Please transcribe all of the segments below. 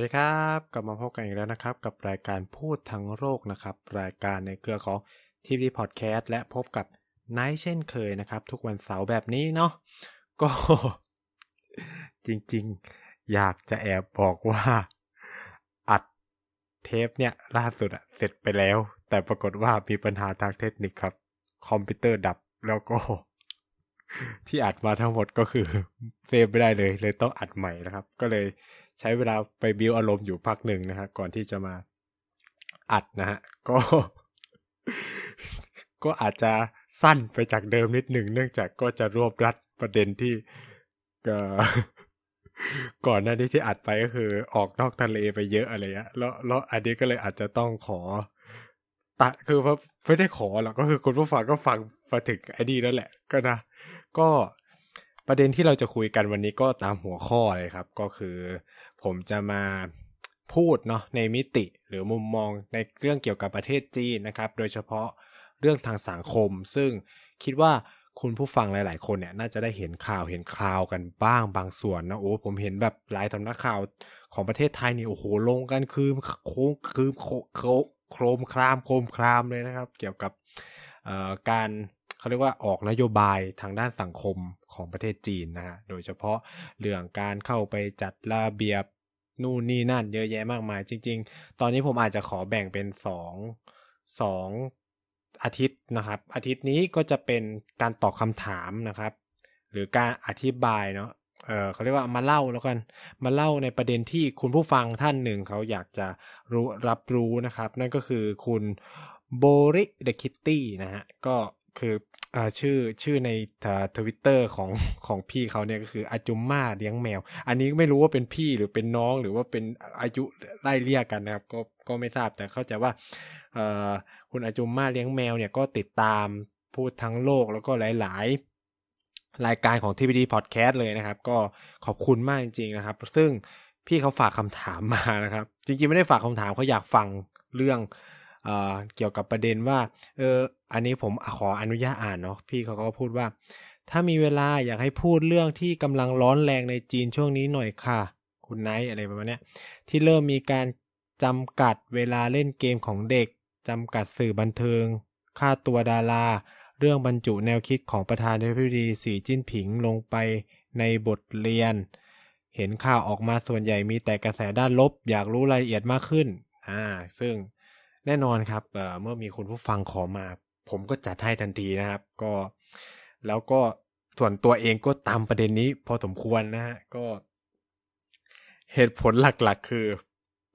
สวัสดีครับ กลับมาพบกันอีกแล้วนะครับ กับรายการพูดทั้งโลกนะครับ รายการในเครือของทีวีพอดแคสต์และพบกับไนท์เช่นเคยนะครับ ทุกวันเสาร์แบบนี้เนาะก็ จริงๆ อยากจะแอบบอกว่า อัดเทปเนี่ยล่าสุดอะเสร็จไปแล้ว แต่ปรากฏว่ามีปัญหาทางเทคนิคครับ คอมพิวเตอร์ดับแล้วก็ ที่อัดมาทั้งหมดก็คือเซฟไม่ได้เลย เลยต้องอัดใหม่นะครับ ก็เลย ใช้เวลาไปบิวอารมณ์อยู่พักหนึ่งนะฮะก่อนที่จะมาอัดนะฮะก็ ก็อาจจะสั้นไปจากเดิมนิดหนึ่งเนื่องจากก็จะรวบรัดประเด็นที่ก็ก่อนหน้านี้ที่อัดไปก็คือ ออกนอกทะเลไปเยอะอะไรเงี้ยแล้วแล้วอันนี้ก็เลยอาจจะต้องขอตัดคือว่าไม่ได้ขอหรอกก็คือคุณผู้ฟังก็ฟังมาถึงไอ้นี่แล้วแหละ ก็นะ ก็ ประเด็นที่เราจะคุยกันวันนี้ก็ตามหัวข้อเลยครับ ก็คือ ผมจะมาพูดเนาะในมิติหรือมุมมองในเรื่องเกี่ยวกับประเทศจีนนะครับ โดยเฉพาะเรื่องทางสังคม ซึ่งคิดว่าคุณผู้ฟังหลาย ๆ คนเนี่ยน่าจะได้เห็นข่าวเห็นคราวกันบ้างบางส่วนนะโอ้ผมเห็นแบบหลายสำนักข่าวของประเทศไทยนี่โอ้โหลงกันคือโค้งคือโคโครมครามโครมครามเลยนะครับ เกี่ยวกับการ เขาเรียกว่าออกนโยบายทางด้านสังคมของประเทศจีนนะฮะโดยเฉพาะเรื่องการเข้าไปจัดระเบียบนู่นนี่นั่นเยอะแยะมากมาย จริง ๆ ตอนนี้ผมอาจจะขอแบ่งเป็นสองสองอาทิตย์นะครับ อาทิตย์นี้ก็จะเป็นการตอบคำถามนะครับ หรือการอธิบายเนาะเออเขาเรียกว่ามาเล่าแล้วกัน มาเล่าในประเด็นที่คุณผู้ฟังท่านหนึ่งเขาอยากจะรู้รับรู้นะครับ นั่นก็คือคุณโบริเดคิตตี้นะฮะก็คือ อ่าชื่อชื่อในทวิตเตอร์ของของพี่เขาเนี่ยก็คืออาจุมมาเลี้ยงแมว อันนี้ไม่รู้ว่าเป็นพี่หรือเป็นน้องหรือว่าเป็นอายุไล่เรียกกันนะครับ ก็ก็ไม่ทราบแต่เข้าใจว่าเอ่อคุณอาจุมมาเลี้ยงแมวเนี่ยก็ติดตามพูดทั้งโลกแล้วก็หลาย ๆ รายการของทีวีดีพอดแคสต์เลยนะครับ ก็ขอบคุณมากจริง ๆ นะครับ ซึ่งพี่เขาฝากคำถามมานะครับ จริง ๆ ไม่ได้ฝากคำถามเขาอยากฟังเรื่อง เกี่ยวกับประเด็นว่าเอออันนี้ผมขออนุญาตอ่านเนาะพี่เขาก็พูดว่า ถ้ามีเวลาอยากให้พูดเรื่องที่กำลังร้อนแรงในจีนช่วงนี้หน่อยค่ะ คุณไนท์อะไรประมาณนี้ที่เริ่มมีการจำกัดเวลาเล่นเกมของเด็กจำกัดสื่อบันเทิง ค่าตัวดารา เรื่องบรรจุแนวคิดของประธานาธิบดีสีจิ้นผิงลงไปในบทเรียน เห็นข่าวออกมาส่วนใหญ่มีแต่กระแสด้านลบ อยากรู้รายละเอียดมากขึ้นอ่าซึ่ง แน่นอนครับเมื่อมีคุณผู้ฟังขอมา ผมก็จัดให้ทันทีนะครับ ก็แล้วก็ส่วนตัวเองก็ตามประเด็นนี้พอสมควรนะฮะก็ เหตุผลหลักๆคือ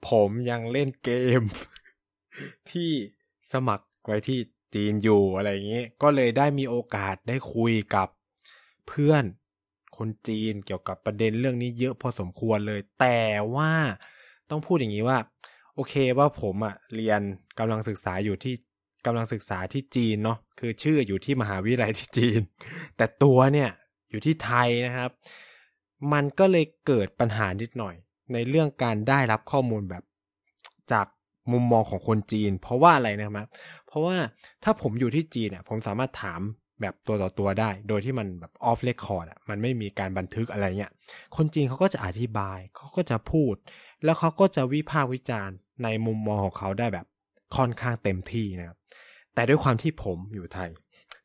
ผมยังเล่นเกม ที่สมัครไว้ที่จีนอยู่อะไรอย่างนี้ ก็เลยได้มีโอกาสได้คุยกับเพื่อนคนจีนเกี่ยวกับประเด็นเรื่องนี้เยอะพอสมควรเลย แต่ว่าต้องพูดอย่างนี้ว่า โอเคว่าผมอะเรียนกำลังศึกษาอยู่ที่กำลังศึกษาที่จีนเนาะคือชื่ออยู่ที่มหาวิทยาลัยที่จีน แต่ตัวเนี่ยอยู่ที่ไทยนะครับ มันก็เลยเกิดปัญหานิดหน่อย ในเรื่องการได้รับข้อมูลแบบจากมุมมองของคนจีน เพราะว่าอะไรนะครับเพราะว่าถ้าผมอยู่ที่จีนเนี่ยผมสามารถถามแบบตัวต่อตัวได้ โดยที่มันแบบออฟเรคคอร์ดอะมันไม่มีการบันทึกอะไรเงี้ยคนจีนเขาก็จะอธิบายเขาก็จะพูด แล้วเขาก็จะวิพากษ์วิจารณ์ในมุมมองของเขาได้แบบค่อนข้างเต็มที่นะครับแต่ด้วยความที่ผมอยู่ไทย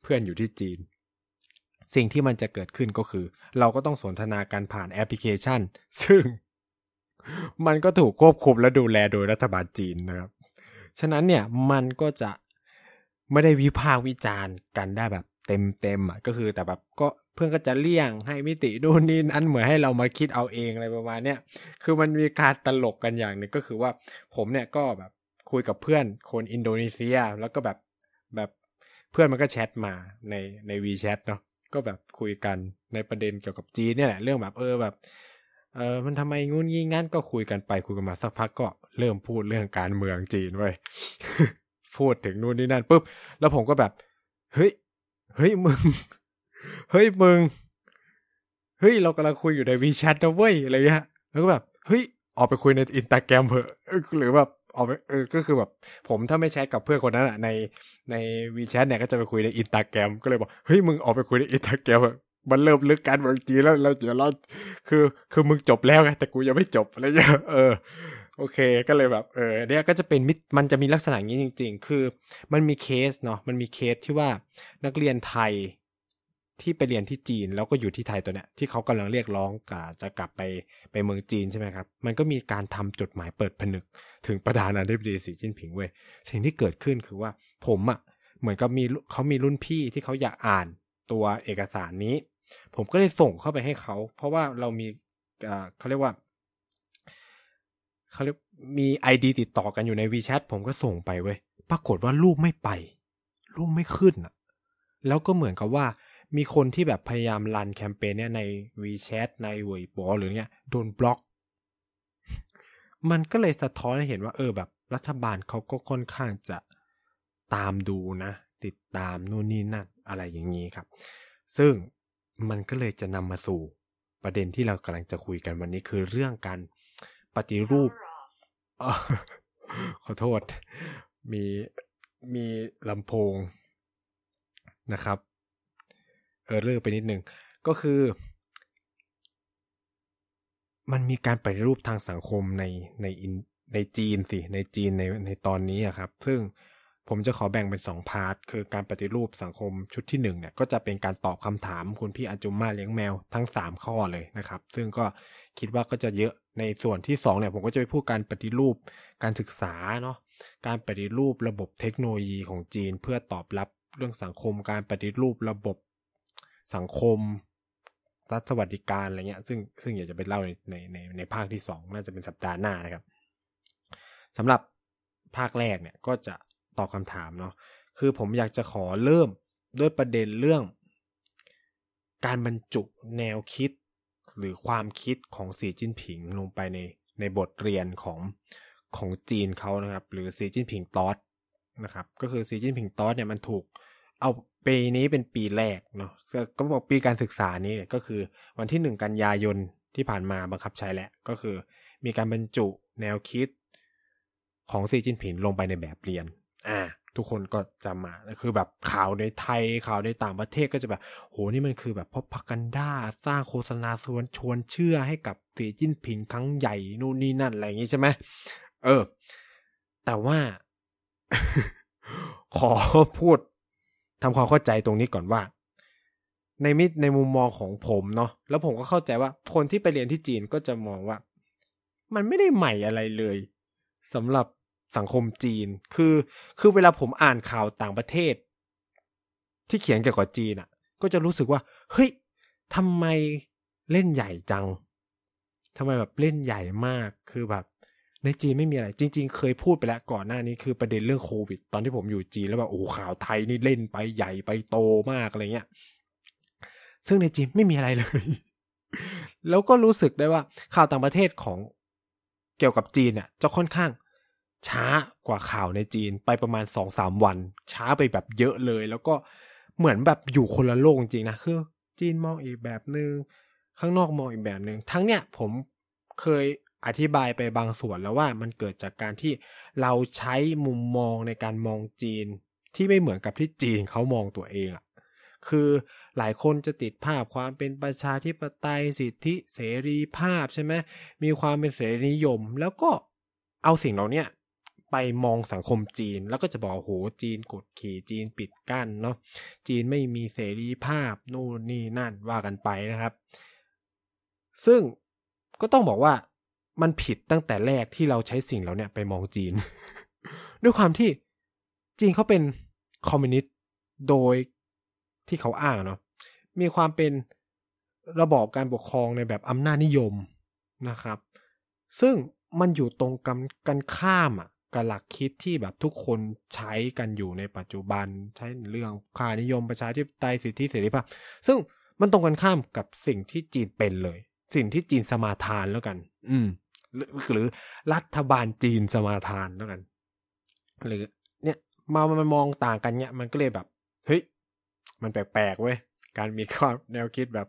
เพื่อนอยู่ที่จีน สิ่งที่มันจะเกิดขึ้นก็คือ เราก็ต้องสนทนาการผ่านแอปพลิเคชัน ซึ่ง มันก็ถูกควบคุมและดูแลโดยรัฐบาลจีนนะครับ ฉะนั้นเนี่ยมันก็จะไม่ได้วิพากษ์วิจารณ์กันได้แบบเต็มเต็มอะก็คือแต่แบบก็ เพื่อนก็จะเลี่ยงให้มิติดูนี่อันเหมือนให้เรามาคิดเอาเองอะไรประมาณเนี้ยคือมันมีการตลกกันอย่างหนึ่งก็คือว่าผมเนี่ยก็แบบคุยกับเพื่อนคนอินโดนีเซีย แล้วก็แบบแบบเพื่อนมันก็แชทมาในในวีแชทเนาะก็แบบคุยกันในประเด็นเกี่ยวกับจีนเนี่ยแหละเรื่องแบบเออแบบเออมันทำไมงุนงี้งั้นก็คุยกันไปคุยกันมาสักพักก็เริ่มพูดเรื่องการเมืองจีนไว้พูดถึงนู่นนี่นั่นปุ๊บแล้วผมก็แบบ เฮ้ยเฮ้ยมึง เฮ้ยมึง เฮ้ย เรากำลังคุยอยู่ในวีแชทนะเว้ยอะไรเงี้ยแล้วก็แบบ เฮ้ย ออกไปคุยในอินตาแกรมเถอะหรือแบบออกไปเออก็คือแบบ ผมถ้าไม่แชทกับเพื่อนคนนั้นอะในใน WeChat เนี่ยก็จะไปคุยในอินตาแกรมก็เลยบอกเฮ้ยมึงออกไปคุยในอินตาแกรมมันเริ่มลึกการเมืองจีนแล้วเราเดี๋ยวเราคือคือมึงจบแล้วไงแต่กูยังไม่จบอะไรเงี้ยเออ โอเคก็เลยแบบเออเนี่ยก็จะเป็นมิมันจะมีลักษณะอย่างนี้จริง ๆ คือมันมีเคสเนาะมันมีเคสที่ว่านักเรียนไทย ที่ไปเรียนที่จีนแล้วก็อยู่ที่ไทยตัวเนี้ยที่เขากำลังเรียกร้องกาจะกลับไปไปเมืองจีนใช่ไหมครับ มันก็มีการทำจดหมายเปิดผนึก ถึงประธานาธิบดีสีจิ้นผิงเว้ยสิ่งที่เกิดขึ้นคือว่าผมอะ่ะเหมือนกับมีเขามีรุ่นพี่ที่เขาอยากอ่านตัวเอกสารนี้ ผมก็เลยส่งเข้าไปให้เขา เพราะว่าเรามีเขาเรียกว่าเขาเรียกมีไอดีติดต่อกันอยู่ใน WeChat ผมก็ส่งไปเว้ยปรากฏว่ารูปไม่ไป รูปไม่ขึ้นอะแล้วก็เหมือนกับว่า มีคนที่แบบพยายามรันแคมเปญเนี่ยใน WeChat ในเว็บอหรือเนี้ยโดนบล็อก มันก็เลยสะท้อนให้เห็นว่า เออแบบ รัฐบาลเขาก็ค่อนข้างจะตามดูนะ ติดตามนู่นนี่นั่นอะไรอย่างนี้ครับ ซึ่งมันก็เลยจะนำมาสู่ประเด็นที่เรากำลังจะคุยกันวันนี้คือเรื่องการปฏิรูป ขอโทษ มีมีลำโพงนะครับ ออเลอร์ไปนิดนึง ก็คือ มันมีการปฏิรูปทางสังคมในในในจีนสิ ในจีนในในตอนนี้อะครับ ซึ่งผมจะขอแบ่งเป็นสองพาร์ท คือการปฏิรูปสังคมชุดที่หนึ่งเนี่ยก็จะเป็นการตอบคำถามคุณพี่อัจุมมาเลี้ยงแมวทั้งสามข้อเลยนะครับ ซึ่งก็คิดว่าก็จะเยอะในส่วนที่สองเนี่ยผมก็จะไปพูดการปฏิรูปการศึกษาเนาะ การปฏิรูประบบเทคโนโลยีของจีน เพื่อตอบรับเรื่องสังคม การปฏิรูประบบ สังคม รัฐสวัสดิการอะไรเงี้ย ซึ่งซึ่งอยากจะไปเล่าในในในในภาคที่สองน่าจะเป็นสัปดาห์หน้านะครับสำหรับภาคแรกเนี่ยก็จะตอบคำถามเนาะคือผมอยากจะขอเริ่มด้วยประเด็นเรื่อง การบรรจุแนวคิดหรือความคิดของสีจิ้นผิงลงไปในในบทเรียนของของจีนเขานะครับ หรือสีจิ้นผิงตอสนะครับ ก็คือสีจิ้นผิงตอสเนี่ยมันถูกเอา ปีนี้เป็นปีแรกเนาะก็บอกปีการศึกษานี้ก็คือวันที่หนึ่งกันยายนที่ผ่านมาบังคับใช้แล้วก็คือ มีการบรรจุแนวคิดของซีจินผิงลงไปในแบบเรียน อ่า ทุกคนก็จะมาคือแบบข่าวในไทยข่าวในต่างประเทศก็จะแบบ โหนี่มันคือแบบพอพักันด้าสร้างโฆษณาชวนชวนเชื่อให้กับสีจิ้นผิงครั้งใหญ่นู่นนี่นั่นอะไรอย่างงี้ใช่ไหมเออ แต่ว่า ขอพูด ทำความเข้าใจตรงนี้ก่อนว่า ในมิในมุมมองของผมเนาะแล้วผมก็เข้าใจว่าคนที่ไปเรียนที่จีนก็จะมองว่า มันไม่ได้ใหม่อะไรเลยสำหรับสังคมจีน คือคือเวลาผมอ่านข่าวต่างประเทศ ที่เขียนเกี่ยวกับจีนอะ่ะ ก็จะรู้สึกว่า เฮ้ยทำไมเล่นใหญ่จังทำไมแบบเล่นใหญ่มากคือแบบ ในจีนไม่มีอะไร จริง ๆ เคยพูดไปแล้วก่อนหน้านี้คือประเด็นเรื่องโควิด ตอนที่ผมอยู่จีนแล้วแบบโอ้ข่าวไทยนี่เล่นไปใหญ่ไปโตมากอะไรเงี้ย ซึ่งในจีนไม่มีอะไรเลย แล้วก็รู้สึกได้ว่าข่าวต่างประเทศของเกี่ยวกับจีนเนี่ยจะค่อนข้างช้ากว่าข่าวในจีนไปประมาณสองสามวัน ช้าไปแบบเยอะเลย แล้วก็เหมือนแบบอยู่คนละโลกจริงนะคือจีนมองอีกแบบหนึง่งข้างนอกมองอีกแบบหนึง่งทั้งเนี่ยผมเคย อธิบายไปบางส่วนแล้วว่ามันเกิดจากการที่เราใช้มุมมองในการมองจีน ที่ไม่เหมือนกับที่จีนเขามองตัวเองอะคือหลายคนจะติดภาพความเป็นประชาธิปไตยสิทธิเสรีภาพใช่ไหมมีความเป็นเสรีนิยม แล้วก็เอาสิ่งเหล่านี้ไปมองสังคมจีน แล้วก็จะบอกโหจีนกดขี่จีนปิดกั้นเนาะจีนไม่มีเสรีภาพนู่นนี่นั่นว่ากันไปนะครับ ซึ่งก็ต้องบอกว่า มันผิดตั้งแต่แรกที่เราใช้สิ่งเหล่านี้ไปมองจีน ด้วยความที่จีนเขาเป็นคอมมิวนิสต์โดยที่เขาอ้างเนาะมีความเป็นระบอบการปกครองในแบบอำนาจนิยมนะครับ ซึ่งมันอยู่ตรงกันกันข้ามอะกับหลักคิดที่แบบทุกคนใช้กันอยู่ในปัจจุบันใช้เรื่องค่านิยมประชาธิปไตยสิทธิเสรีภาพซึ่งมันตรงกันข้ามกับสิ่งที่จีนเป็นเลย สิ่งที่จีนสมาทานแล้วกัน อืม หรือรัฐบาลจีนสมาทานแล้วกันหรือเนี่ยมามันมองต่างกันเนี่ยมันก็เลยแบบเฮ้ยมันแปลกๆเว้ยการมีความแนวคิดแบบ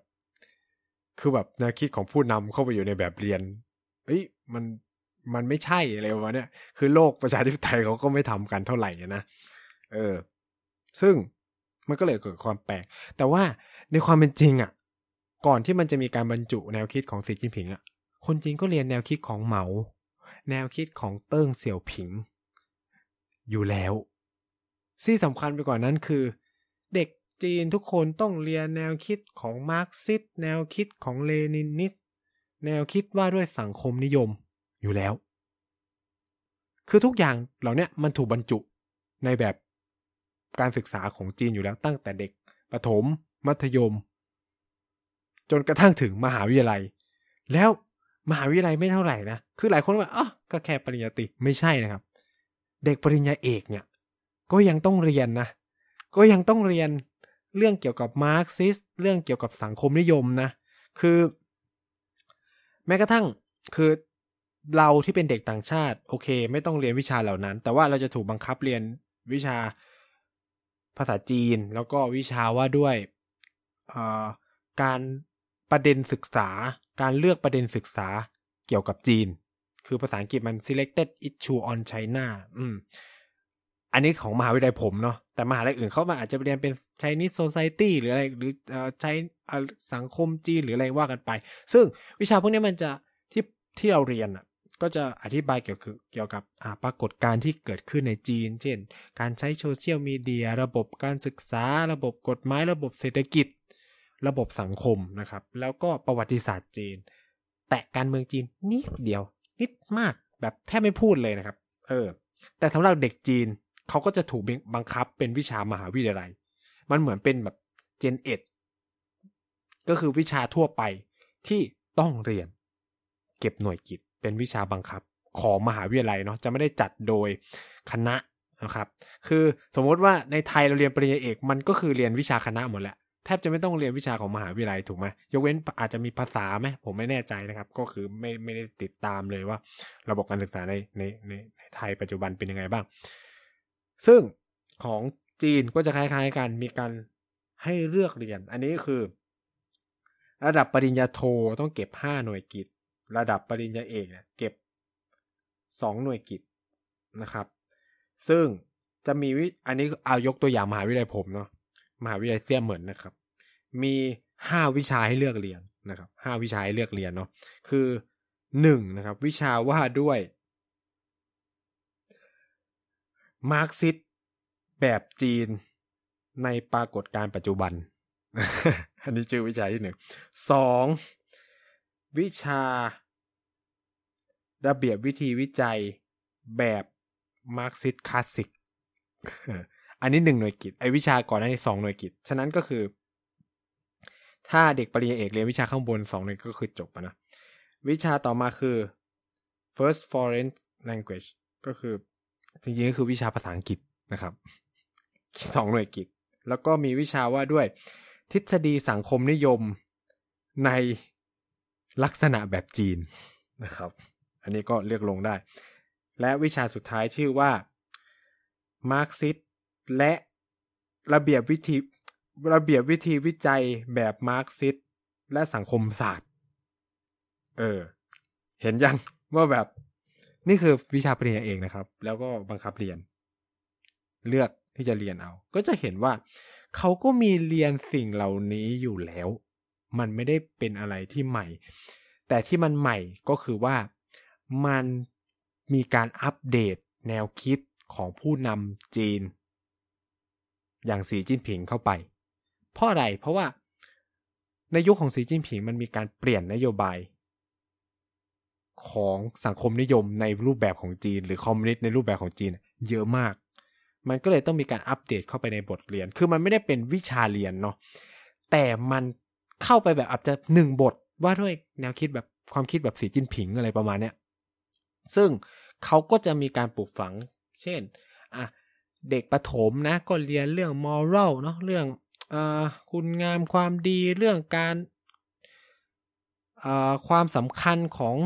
คือแบบแนวคิดของผู้นำเข้าไปอยู่ในแบบเรียนเฮ้ยมันมันไม่ใช่อะไรวะเนี่ย คือโลกประชาธิปไตยเขาก็ไม่ทำกันเท่าไหร่นะเออ ซึ่งมันก็เลยเกิดความแปลก แต่ว่าในความเป็นจริงอะ่ะ ก่อนที่มันจะมีการบรรจุแนวคิดของสีจิ้นผิงอะ คนจีนก็เรียนแนวคิดของเหมา แนวคิดของเติ้งเสี่ยวผิง อยู่แล้ว ที่สำคัญไปกว่านั้นคือ เด็กจีนทุกคนต้องเรียนแนวคิดของมาร์กซิสต์แนวคิดของเลนินนิสต์แนวคิดว่าด้วยสังคมนิยมอยู่แล้ว คือทุกอย่างเหล่านี้มันถูกบรรจุในแบบการศึกษาของจีนอยู่แล้วตั้งแต่เด็กประถม มัธยม จนกระทั่งถึงมหาวิทยาลัย แล้ว มหาวิทยาลัยไม่เท่าไหร่นะ คือหลายคนว่าอ๋อก็แค่ปริญญาตรีไม่ใช่นะครับ เด็กปริญญาเอกเนี่ย ก็ยังต้องเรียนนะ ก็ยังต้องเรียนเรื่องเกี่ยวกับมาร์กซิสเรื่องเกี่ยวกับสังคมนิยมนะ คือ แม้กระทั่งคือเราที่เป็นเด็กต่างชาติ โอเค ไม่ต้องเรียนวิชาเหล่านั้น แต่ว่าเราจะถูกบังคับเรียนวิชาภาษาจีน แล้วก็วิชาว่าด้วยการประเด็นศึกษาการเลือกประเด็นศึกษาเกี่ยวกับจีน คือภาษาอังกฤษมัน selected issue on China อืมอันนี้ของมหาวิทยาลัยผมเนาะแต่มหาลัยอื่นเขามาอาจจะเรียนเป็น Chinese Society หรืออะไร หรือใช้สังคมจีนหรืออะไรว่ากันไป ซึ่งวิชาพวกนี้มันจะที่ที่เราเรียนอะก็จะอธิบายเกี่ยวกับเกี่ยวกับปรากฏการณ์ที่เกิดขึ้นในจีน เช่น การใช้โซเชียลมีเดีย ระบบการศึกษา ระบบกฎหมาย ระบบเศรษฐกิจ ระบบสังคมนะครับ แล้วก็ประวัติศาสตร์จีน แตะการเมืองจีนนิดเดียว นิดมากแบบแทบไม่พูดเลยนะครับ เออ แต่สำหรับเด็กจีนเขาก็จะถูกบังคับเป็นวิชามหาวิทยาลัย มันเหมือนเป็นแบบเจนเอ็ดก็คือวิชาทั่วไปที่ต้องเรียน เก็บหน่วยกิจเป็นวิชาบังคับ ของมหาวิทยาลัยเนาะจะไม่ได้จัดโดยคณะนะครับ คือสมมติว่าในไทยเราเรียนปริญญาเอกมันก็คือเรียนวิชาคณะหมดแหละ แทบจะไม่ต้องเรียนวิชาของมหาวิทยาลัยถูกไหมยกเว้นอาจจะมีภาษาไหมผมไม่แน่ใจนะครับ ก็คือไม่ไม่ได้ติดตามเลยว่า ระบบการศึกษาในในในในไทยปัจจุบันเป็นยังไงบ้าง ซึ่งของจีนก็จะคล้ายๆกันมีการให้เลือกเรียน อันนี้คือ ระดับปริญญาโทต้องเก็บ 5 หน่วยกิจระดับปริญญาเอกเนี่ยเก็บสองหน่วยกิจนะครับ ซึ่งจะมีวิอันนี้เอายกตัวอย่างมหาวิทยาลัยผมเนาะ มหาวิทยาลัยเสี่ยเหมือนนะครับ มีห้าวิชาให้เลือกเรียนนะครับห้าวิชาให้เลือกเรียนเนาะคือหนึ่งนะครับ วิชาว่าด้วยมาร์กซิสต์แบบจีนในปรากฏการณ์ปัจจุบัน อันนี้ชื่อวิชาที่หนึ่งสองวิชา ระเบียบวิธีวิจัยแบบมาร์กซิสต์คลาสสิก อันนี้หนึ่งหน่วยกิตไอ้วิชาก่อนหน้านี้สองหน่วยกิต ฉะนั้นก็คือ ถ้าเด็กปริญญาเอกเรียนวิชาข้างบนสองหน่วยก็คือจบนะ วิชาต่อมาคือ first foreign language ก็คือ จริงๆก็คือวิชาภาษาอังกฤษนะครับสองหน่วยกิต แล้วก็มีวิชาว่าด้วย ทฤษฎีสังคมนิยมในลักษณะแบบจีนนะครับ อันนี้ก็เลือกลงได้ และวิชาสุดท้ายชื่อว่ามาร์กซิสต์ และระเบียบวิธีระเบียบวิธีวิจัยแบบมาร์กซิสต์และสังคมศาสตร์ เออ เห็นยังว่าแบบ นี่คือวิชาปริญญาเอกนะครับ แล้วก็บังคับเรียน เลือกที่จะเรียนเอา ก็จะเห็นว่าเขาก็มีเรียนสิ่งเหล่านี้อยู่แล้ว มันไม่ได้เป็นอะไรที่ใหม่ แต่ที่มันใหม่ก็คือว่ามันมีการอัปเดตแนวคิดของผู้นำจีน อย่างสีจิ้นผิงเข้าไป เพราะอะไร เพราะว่าในยุคของสีจิ้นผิงมันมีการเปลี่ยนนโยบาย ของสังคมนิยมในรูปแบบของจีน หรือคอมมิวนิสต์ในรูปแบบของจีน เยอะมาก มันก็เลยต้องมีการอัปเดตเข้าไปในบทเรียน คือมันไม่ได้เป็นวิชาเรียนเนาะ แต่มันเข้าไปแบบอาจจะหนึ่งบทว่าด้วยแนวคิดแบบความคิดแบบสีจิ้นผิงอะไรประมาณเนี้ย ซึ่งเขาก็จะมีการปลูกฝัง เช่น เด็กประถมนะ ก็เรียนเรื่องมอรัลเนาะเรื่องอคุณงามความดีเรื่องการความสำคัญของ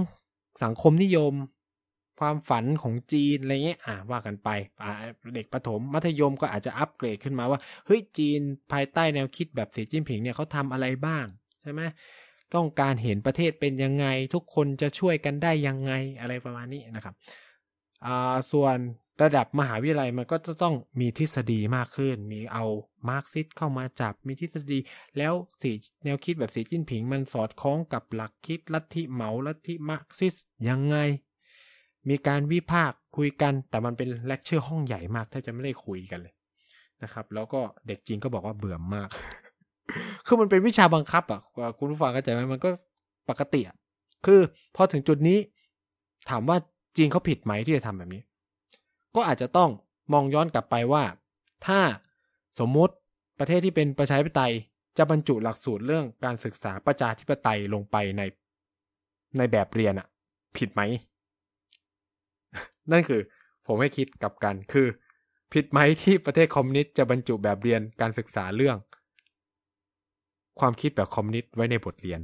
สังคมนิยม ความฝันของจีนอะไรเงี้ยอ่าว่ากันไปเด็กประถมมัธยมก็อาจจะอัปเกรดขึ้นมาว่าเฮ้ยจีนภายใต้แนวคิดแบบสีจิ้นผิงเนี่ยเขาทำอะไรบ้างใช่ไหมต้องการเห็นประเทศเป็นยังไง ทุกคนจะช่วยกันได้ยังไงอะไรประมาณนี้นะครับอ่าส่วน ระดับมหาวิทยาลัยมันก็จะต้องมีทฤษฎีมากขึ้น มีเอามาร์กซิสต์เข้ามาจับ มีทฤษฎี แล้วสีแนวคิดแบบสีจิ้นผิง มันสอดคล้องกับหลักคิดลัทธิเหมาลัทธิมาร์กซิสต์ยังไง มีการวิพากษ์คุยกัน แต่มันเป็นเลคเชอร์ห้องใหญ่มากแทบจะไม่ได้คุยกันเลยนะครับ แล้วก็เด็กจีนก็บอกว่าเบื่อมาก คือมันเป็นวิชาบังคับอะคุณผู้ฟังเข้าใจไหมมันก็ปกติอะคือพอถึงจุดนี้ ถามว่าจีนเขาผิดไหมที่จะทำแบบนี้ ก็อาจจะต้องมองย้อนกลับไปว่า ถ้าสมมติประเทศที่เป็นประชาธิปไตยจะบรรจุหลักสูตรเรื่องการศึกษาประชาธิปไตยลงไปในในแบบเรียนอะผิดไหม นั่นคือผมให้คิดกับกันคือ ผิดไหมที่ประเทศคอมมิวนิสต์จะบรรจุแบบเรียนการศึกษาเรื่อง ความคิดแบบคอมมิวนิสต์ไว้ในบทเรียน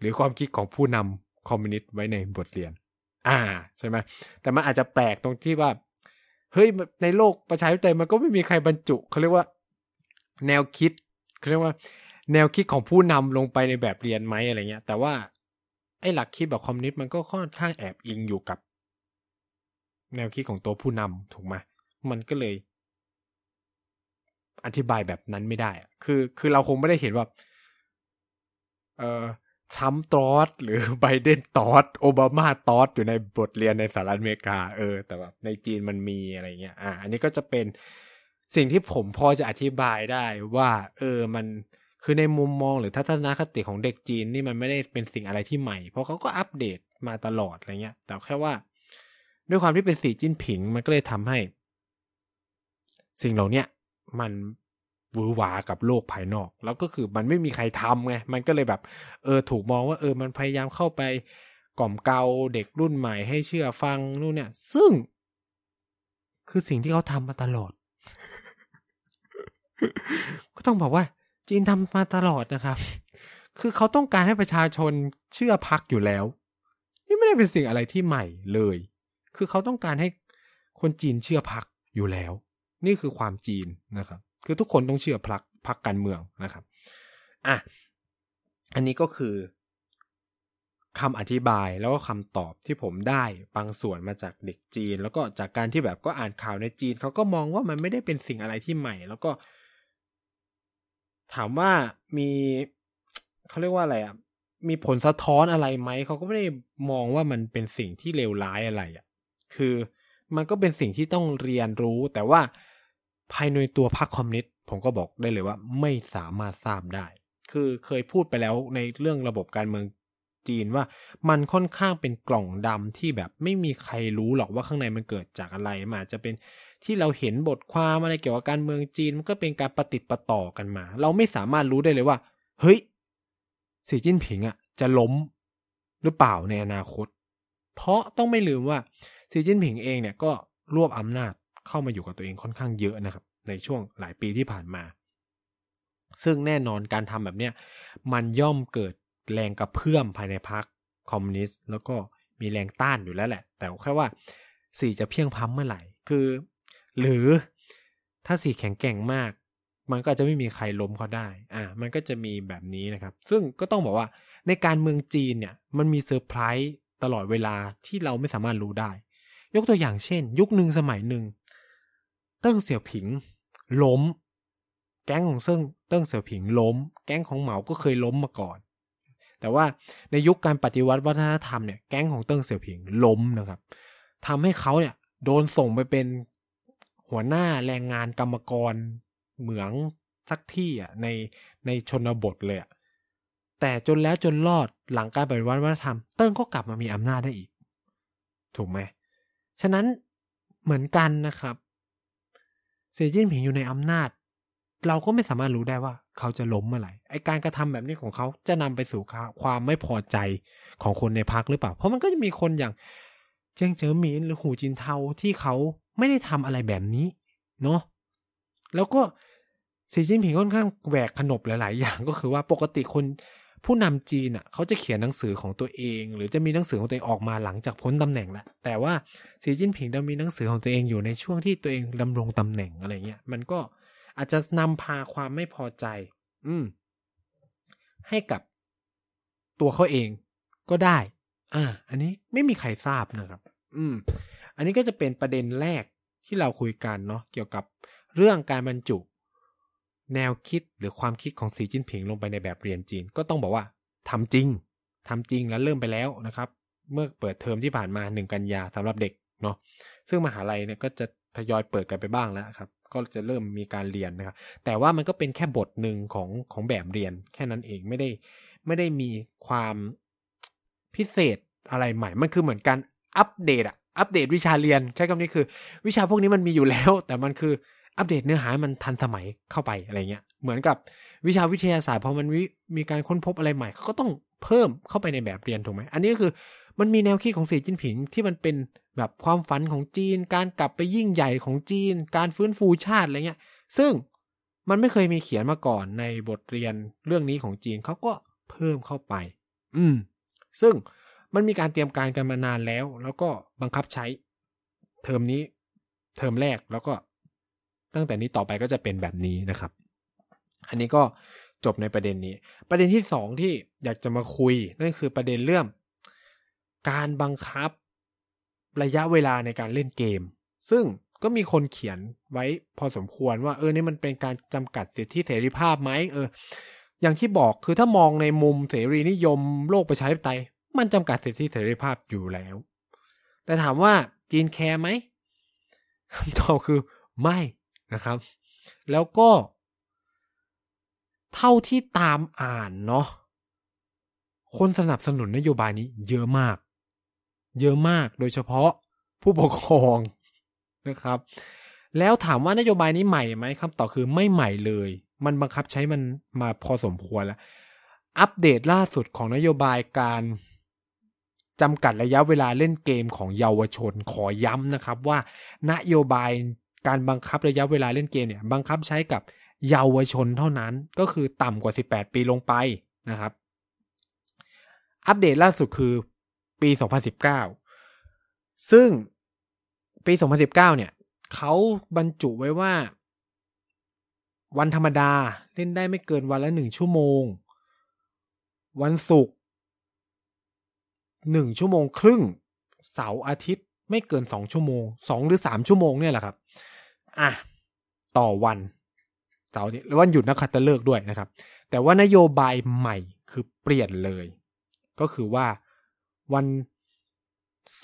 หรือความคิดของผู้นำคอมมิวนิสต์ไว้ในบทเรียน อ่าใช่ไหมแต่มันอาจจะแปลกตรงที่ว่า เฮ้ยในโลกประชาธิปไตยมันก็ไม่มีใครบรรจุเขาเรียกว่า แนวคิดเขาเรียกว่า แนวคิดของผู้นำลงไปในแบบเรียนไหมอะไรเงี้ย แต่ว่าไอ้หลักคิดแบบคอมมิวนิสต์มันก็ค่อนข้างแอบอิงอยู่กับ แนวคิดของตัวผู้นำถูกไหมมันก็เลย อธิบายแบบนั้นไม่ได้ คือ คือเราคงไม่ได้เห็นว่า เออ ทัมตอสหรือไบเดนตอสโอบามาตอสอยู่ในบทเรียนในสหรัฐอเมริกา เออ แต่แบบในจีนมันมีอะไรเงี้ย อ่า อันนี้ก็จะเป็นสิ่งที่ผมพอจะอธิบายได้ว่า เออมันคือในมุมมองหรือทัศนคติของเด็กจีนนี่มันไม่ได้เป็นสิ่งอะไรที่ใหม่ เพราะเขาก็อัปเดตมาตลอดอะไรเงี้ย แต่แค่ว่า ด้วยความที่เป็นสีจิ้นผิง มันก็เลยทำให้ สิ่งเหล่านี้มัน วือหวากับโลกภายนอก แล้วก็คือมันไม่มีใครทำไงมันก็เลยแบบ เออถูกมองว่าเออมันพยายามเข้าไปกล่อมเกาเด็กรุ่นใหม่ให้เชื่อฟังนู่นเนี่ย ซึ่ง คือสิ่งที่เขาทำมาตลอด ก็ต้องบอกว่า จีนทำมาตลอดนะครับ คือเขาต้องการให้ประชาชนเชื่อพักอยู่แล้ว นี่ไม่ได้เป็นสิ่งอะไรที่ใหม่เลย คือเขาต้องการให้คนจีนเชื่อพักอยู่แล้ว นี่คือความจีนนะครับ คือทุกคนต้องเชื่อพักพักการเมืองนะครับอะอันนี้ก็คือคำอธิบายแล้วก็คำตอบที่ผมได้บางส่วนมาจากเด็กจีน แล้วก็จากการที่แบบก็อ่านข่าวในจีนเขาก็มองว่ามันไม่ได้เป็นสิ่งอะไรที่ใหม่ แล้วก็ ถามว่ามีเขาเรียกว่าอะไรอะมีผลสะท้อนอะไรไหมเขาก็ไม่ได้มองว่ามันเป็นสิ่งที่เลวร้ายอะไรอะคือมันก็เป็นสิ่งที่ต้องเรียนรู้ แต่ว่า ภายในตัวพรรคคอมมิวนิสต์ผมก็บอกได้เลยว่าไม่สามารถทราบได้ คือเคยพูดไปแล้วในเรื่องระบบการเมืองจีนว่ามันค่อนข้างเป็นกล่องดำที่แบบไม่มีใครรู้หรอกว่าข้างในมันเกิดจากอะไรมาจะเป็นที่เราเห็นบทความอะไรเกี่ยวกับการเมืองจีนมันก็เป็นการปฏิติประต่อกันมา เราไม่สามารถรู้ได้เลยว่า เฮ้ยสีจิ้นผิงอะ จะล้มหรือเปล่าในอนาคต เพราะต้องไม่ลืมว่าสีจิ้นผิงเองเนี่ยก็รวบอำนาจ เข้ามาอยู่กับตัวเองค่อนข้างเยอะนะครับ ในช่วงหลายปีที่ผ่านมา ซึ่งแน่นอนการทำแบบเนี้ยมันย่อมเกิดแรงกระเพื่อมภายในพรรคคอมมิวนิสต์แล้วก็มีแรงต้านอยู่แล้วแหละ แต่แค่ว่าสีจะเพียงพัมเมื่อไหร่คือ หรือถ้าสีแข็งแกร่งมาก มันก็จะไม่มีใครล้มเขาได้ อ่า มันก็จะมีแบบนี้นะครับ ซึ่งก็ต้องบอกว่าในการเมืองจีนเนี่ย มันมีเซอร์ไพรส์ตลอดเวลาที่เราไม่สามารถรู้ได้ ยกตัวอย่างเช่น ยุคหนึ่งสมัยหนึ่ง เติ้งเสี่ยวผิง ล้ม แก๊งของซึ่งเติ้งเสี่ยวผิงล้ม แก๊งของเหมาก็เคยล้มมาก่อน แต่ว่าในยุคการปฏิวัติวัฒนธรรมเนี่ยแก๊งของเติ้งเสี่ยวผิงล้มนะครับทำให้เขาเนี่ยโดนส่งไปเป็นหัวหน้าแรงงานกรรมกรเหมืองสักที่อะในในชนบทเลยอะแต่จนแล้วจนรอดหลังการปฏิวัติวัฒนธรรม เติ้งก็กลับมามีอำนาจได้อีก ถูกไหม ฉะนั้นเหมือนกันนะครับ สีจิ้นผิงอยู่ในอำนาจ เราก็ไม่สามารถรู้ได้ว่า เขาจะล้มเมื่อไหร่ไอการกระทำแบบนี้ของเขาจะนำไปสู่ความไม่พอใจของคนในพักหรือเปล่า เพราะมันก็จะมีคนอย่างเจียงเจ๋อหมินหรือหูจินเทาที่เขาไม่ได้ทำอะไรแบบนี้เนาะแล้วก็สีจิ้นผิงค่อนข้างแหวกขนบหลาย ๆ อย่างก็คือว่าปกติคน ผู้นำจีนอะเขาจะเขียนหนังสือของตัวเอง หรือจะมีหนังสือของตัวเองออกมาหลังจากพ้นตำแหน่งแล้วแต่ว่าสีจิ้นผิงจะมีหนังสือของตัวเองอยู่ในช่วงที่ตัวเองดำรงตำแหน่งอะไรเงี้ยมันก็อาจจะนำพาความไม่พอใจ อืม ให้กับตัวเขาเองก็ได้ อ่า อันนี้ไม่มีใครทราบนะครับ อืม อันนี้ก็จะเป็นประเด็นแรกที่เราคุยกันเนาะเกี่ยวกับเรื่องการบรรจุ แนวคิดหรือความคิดของสีจิ้นผิงลงไปในแบบเรียนจีน ก็ต้องบอกว่าทำจริงทำจริงแล้วเริ่มไปแล้วนะครับ เมื่อเปิดเทอมที่ผ่านมาหนึ่งกันยาสำหรับเด็กเนาะซึ่งมหาลัยเนี่ยก็จะทยอยเปิดกันไปบ้างแล้วครับ ก็จะเริ่มมีการเรียนนะครับ แต่ว่ามันก็เป็นแค่บทหนึ่งของของแบบเรียน แค่นั้นเองไม่ได้ไม่ได้มีความพิเศษอะไรใหม่ มันคือเหมือนการอัปเดตอะอัปเดตวิชาเรียน ใช้คำนี้คือ วิชาพวกนี้มันมีอยู่แล้ว แต่มันคือ อัปเดตเนื้อหามันทันสมัยเข้าไปอะไรเงี้ย เหมือนกับวิชาวิทยาศาสตร์พอมันวิมีการค้นพบอะไรใหม่เขาก็ต้องเพิ่มเข้าไปในแบบเรียนถูกไหมอันนี้ก็คือมันมีแนวคิดของสีจิ้นผิงที่มันเป็นแบบความฝันของจีน การกลับไปยิ่งใหญ่ของจีน การฟื้นฟูชาติอะไรเงี้ย ซึ่งมันไม่เคยมีเขียนมาก่อนในบทเรียนเรื่องนี้ของจีนเขาก็เพิ่มเข้าไป อืม ซึ่งมันมีการเตรียมการกันมานานแล้ว แล้วก็บังคับใช้ เทอมนี้ เทอมแรกแล้วก็ ตั้งแต่นี้ต่อไปก็จะเป็นแบบนี้นะครับ อันนี้ก็จบในประเด็นนี้ ประเด็นที่สองที่อยากจะมาคุย นั่นคือประเด็นเรื่อง การบังคับระยะเวลาในการเล่นเกม ซึ่งก็มีคนเขียนไว้พอสมควรว่าเออนี่มันเป็นการจำกัดสิทธิเสรีภาพไหมเออ อย่างที่บอกคือถ้ามองในมุมเสรีนิยมโลกประชาธิปไตยมันจำกัดสิทธิเสรีภาพอยู่แล้ว แต่ถามว่าจีนแคร์ไหมคำตอบคือไม่ นะครับ แล้วก็ เท่าที่ตามอ่านเนาะคนสนับสนุนนโยบายนี้เยอะมาก เยอะมากโดยเฉพาะผู้ปกครองนะครับ แล้วถามว่านโยบายนี้ใหม่ไหมคำตอบคือไม่ใหม่เลย มันบังคับใช้มันมาพอสมควรแล้ว อัปเดตล่าสุดของนโยบายการจำกัดระยะเวลาเล่นเกมของเยาวชนขอย้ำนะครับว่า นโยบาย การบังคับระยะเวลาเล่นเกมเนี่ยบังคับใช้กับเยาวชนเท่านั้นก็คือต่ำกว่า 18 ปีลงไปนะครับ อัปเดตล่าสุดคือปี 2019 ซึ่งปี 2019 เนี่ยเขาบรรจุไว้ว่า วันธรรมดาเล่นได้ไม่เกินวันละหนึ่งชั่วโมง วันศุกร์หนึ่งชั่วโมงครึ่ง เสาร์อาทิตย์ไม่เกินสองชั่วโมงสองหรือสามชั่วโมงเนี่ยแหละครับ อะต่อวันเสาร์นี้แล้ววันหยุดนักขัตฤกษ์ด้วยนะครับ แต่ว่านโยบายใหม่คือเปลี่ยนเลย ก็คือว่าวัน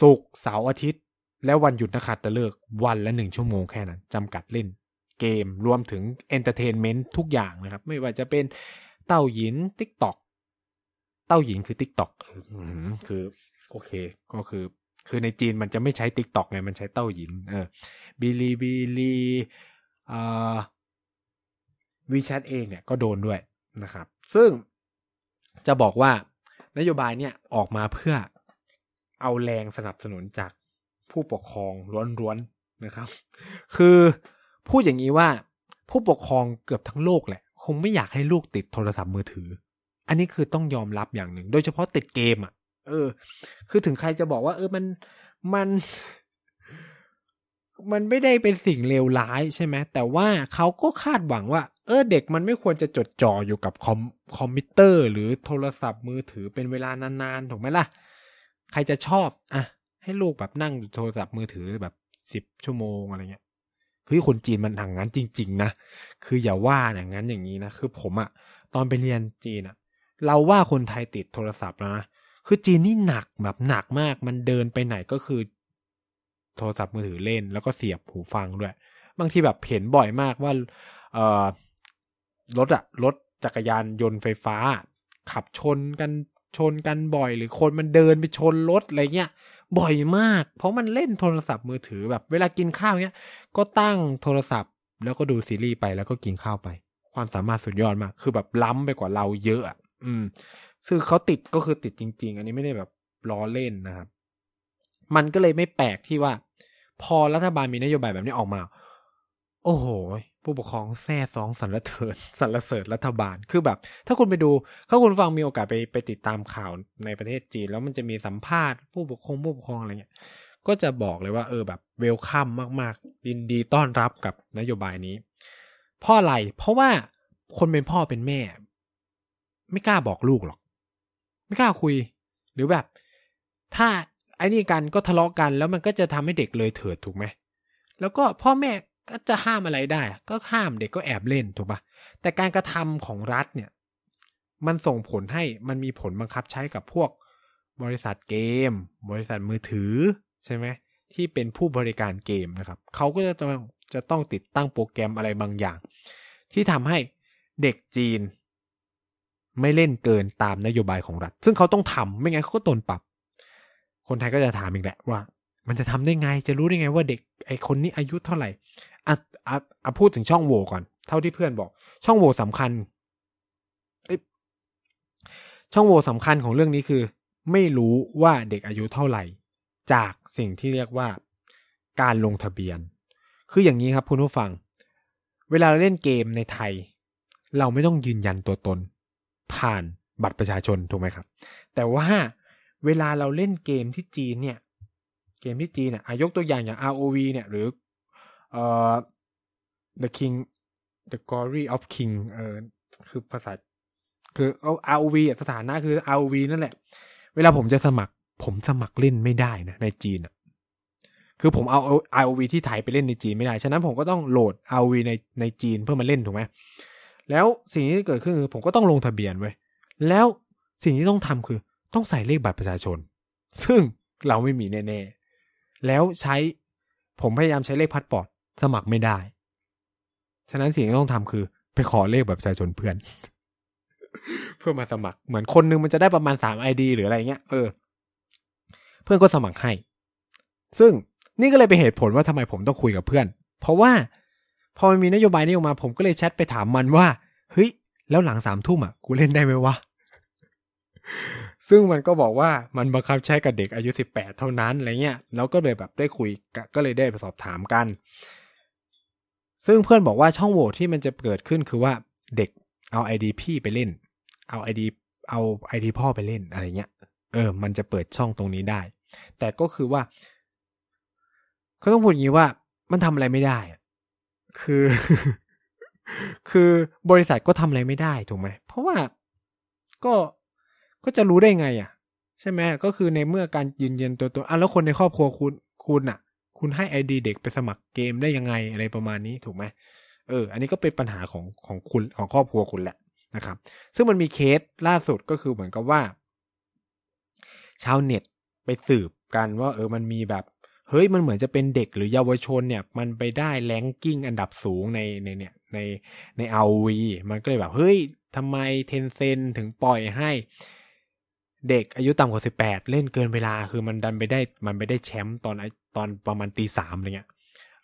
ศุกร์เสาร์อาทิตย์ และวันหยุดนักขัตฤกษ์วันละหนึ่งชั่วโมงแค่นั้นจำกัดเล่นเกมรวมถึง entertainment ทุกอย่างนะครับ ไม่ว่าจะเป็นเต้าหยิน TikTok เต้าหยินคือ TikTok คือ โอเค ก็คือ คือในจีนมันจะไม่ใช้ TikTok ไง มันใช้ Douyin เออ Bilibili อ่า WeChat เองเนี่ยก็โดนด้วยนะครับ ซึ่งจะบอกว่านโยบายเนี่ยออกมาเพื่อเอาแรงสนับสนุนจากผู้ปกครองล้วนๆนะครับ คือพูดอย่างนี้ว่าผู้ปกครองเกือบทั้งโลกแหละ คงไม่อยากให้ลูกติดโทรศัพท์มือถือ อันนี้คือต้องยอมรับอย่างหนึ่ง โดยเฉพาะติดเกมอะ เออ คือถึงใครจะบอกว่า เออมันมันมันไม่ได้เป็นสิ่งเลวร้ายใช่ไหมแต่ว่าเขาก็คาดหวังว่า เออเด็กมันไม่ควรจะจดจ่ออยู่กับคอมคอมพิวเตอร์ หรือโทรศัพท์มือถือเป็นเวลานานๆถูกไหมล่ะ ใครจะชอบ อะ ให้ลูกแบบนั่งโทรศัพท์มือถือแบบสิบชั่วโมงอะไรเงี้ยคือคนจีนมันทางนั้นจริง ๆ นะคืออย่าว่าอย่างนั้นอย่างนี้นะคือผมอะตอนไปเรียนจีนอะเราว่าคนไทยติดโทรศัพท์นะ คือจีนนี่หนักแบบหนักมาก มันเดินไปไหนก็คือ โทรศัพท์มือถือเล่น แล้วก็เสียบหูฟังด้วย บางทีแบบเห็นบ่อยมากว่า เออรถอะรถจักรยานยนต์ไฟฟ้า ขับชนกันชนกันบ่อย หรือคนมันเดินไปชนรถอะไรเงี้ยบ่อยมาก เพราะมันเล่นโทรศัพท์มือถือแบบ เวลากินข้าวเนี้ย ก็ตั้งโทรศัพท์ แล้วก็ดูซีรีส์ไปแล้วก็กินข้าวไป ความสามารถสุดยอดมาก คือแบบล้ำไปกว่าเราเยอะอืม ซึ่งเขาติดก็คือติดจริง ๆ อันนี้ไม่ได้แบบล้อเล่นนะครับ มันก็เลยไม่แปลกที่ว่า พอรัฐบาลมีนโยบายแบบนี้ออกมา โอ้โห ผู้ปกครองแท้ซองสรรเสริญสรรเสริญรัฐบาลคือแบบ ถ้าคุณไปดู ถ้าคุณฟังมีโอกาสไปไปติดตามข่าวในประเทศจีน แล้วมันจะมีสัมภาษณ์ผู้ปกครองผู้ปกครองอะไรเงี้ยก็จะบอกเลยว่าเออแบบเวลคัมมากๆยินดีต้อนรับกับนโยบายนี้เพราะอะไรเพราะว่าคนเป็นพ่อเป็นแม่ ไม่กล้าบอกลูกหรอก ไม่กล้าคุย หรือแบบ ถ้าไอ้นี่กันก็ทะเลาะกัน แล้วมันก็จะทำให้เด็กเลยเถิดถูกไหมแล้วก็พ่อแม่ก็จะห้ามอะไรได้ ก็ห้ามเด็กก็แอบเล่นถูกปะแต่การกระทำของรัฐเนี่ย มันส่งผลให้มันมีผลบังคับใช้กับพวก บริษัทเกม บริษัทมือถือใช่ไหมที่เป็นผู้บริการเกมนะครับ เขาก็จะต้องจะต้องติดตั้งโปรแกรมอะไรบางอย่าง ที่ทำให้เด็กจีน ไม่เล่นเกินตามนโยบายของรัฐ ซึ่งเขาต้องทำไม่งั้นเขาก็โดนปรับ คนไทยก็จะถามอีกแหละว่า มันจะทำได้ไงจะรู้ได้ไงว่าเด็กไอคนนี้อายุเท่าไหร่อะอะอะพูดถึงช่องโหว่ก่อน เท่าที่เพื่อนบอก ช่องโหว่สำคัญช่องโหว่สำคัญของเรื่องนี้คือ ไม่รู้ว่าเด็กอายุเท่าไหร่ จากสิ่งที่เรียกว่า การลงทะเบียน คืออย่างนี้ครับคุณผู้ฟัง เวลาเราเล่นเกมในไทย เราไม่ต้องยืนยันตัวตน ผ่านบัตรประชาชนถูกไหมครับ แต่ว่าเวลาเราเล่นเกมที่จีนเนี่ย เกมที่จีนเนี่ยอายกตัวอย่างอย่าง ROV เนี่ยหรือเอ่อ The King The Glory of King เออคือภาษาคือเอา ROV สถานะคือ ROV นั่นแหละ เวลาผมจะสมัคร ผมสมัครเล่นไม่ได้นะในจีนอะคือผมเอา ROV ที่ไทยไปเล่นในจีนไม่ได้ ฉะนั้นผมก็ต้องโหลด ROV ในในจีนเพื่อมาเล่นถูกไหม แล้วสิ่งที่เกิดขึ้นคือผมก็ต้องลงทะเบียนไว้แล้วสิ่งที่ต้องทำคือต้องใส่เลขบัตรประชาชน ซึ่งเราไม่มีแน่ๆ แล้วใช้ผมพยายามใช้เลขพัสปอร์ตสมัครไม่ได้ ฉะนั้นสิ่งที่ต้องทำคือ ไปขอเลขบัตรประชาชนเพื่อน เพื่อมาสมัคร เหมือนคนนึงมันจะได้ประมาณสามไอดีหรืออะไรเงี้ยเออ เพื่อนก็สมัครให้ ซึ่งนี่ก็เลยเป็นเหตุผลว่าทำไมผมต้องคุยกับเพื่อน เพราะว่า พอมันมีนโยบายนี้ออกมา ผมก็เลยแชทไปถามมันว่า เฮ้ย แล้วหลังสามทุ่มอะ กูเล่นได้ไหมวะ ซึ่งมันก็บอกว่ามันบังคับใช้กับเด็กอายุสิบแปดเท่านั้นอะไรเงี้ย แล้วก็เลยแบบได้คุยก็เลยได้ไปสอบถามกัน ซึ่งเพื่อนบอกว่าช่องโหว่ที่มันจะเกิดขึ้นคือว่าเด็กเอาไอดีพี่ไปเล่น เอาไอดีเอาไอดีพ่อไปเล่นอะไรเงี้ย เออ มันจะเปิดช่องตรงนี้ได้ แต่ก็คือว่าเขาต้องพูดอย่างนี้ว่ามันทำอะไรไม่ได้ คือ คือบริษัทก็ทำอะไรไม่ได้ถูกไหม เพราะว่าก็ก็จะรู้ได้ไงอะ ใช่ไหมก็คือในเมื่อการยืนยันตัวตนอะแล้วคนในครอบครัวคุณคุณอะ คุณให้ ID เด็กไปสมัครเกมได้ยังไงอะไรประมาณนี้ถูกไหมเออ อันนี้ก็เป็นปัญหาของของคุณของครอบครัวคุณแหละนะครับ ซึ่งมันมีเคสล่าสุดก็คือเหมือนกับว่า ชาวเน็ตไปสืบกันว่า เออมันมีแบบ เฮ้ยมันเหมือนจะเป็นเด็กหรือเยาวชนเนี่ย มันไปได้ ranking อันดับสูงในในเนี่ยในใน ROV มันก็เลยแบบ เฮ้ยทำไม Tencent ถึงปล่อยให้ เด็กอายุต่ำกว่าสิบแปดเล่นเกินเวลาคือมันดันไปได้มันไปได้แชมป์ตอนตอนประมาณตีสามอะไรเงี้ย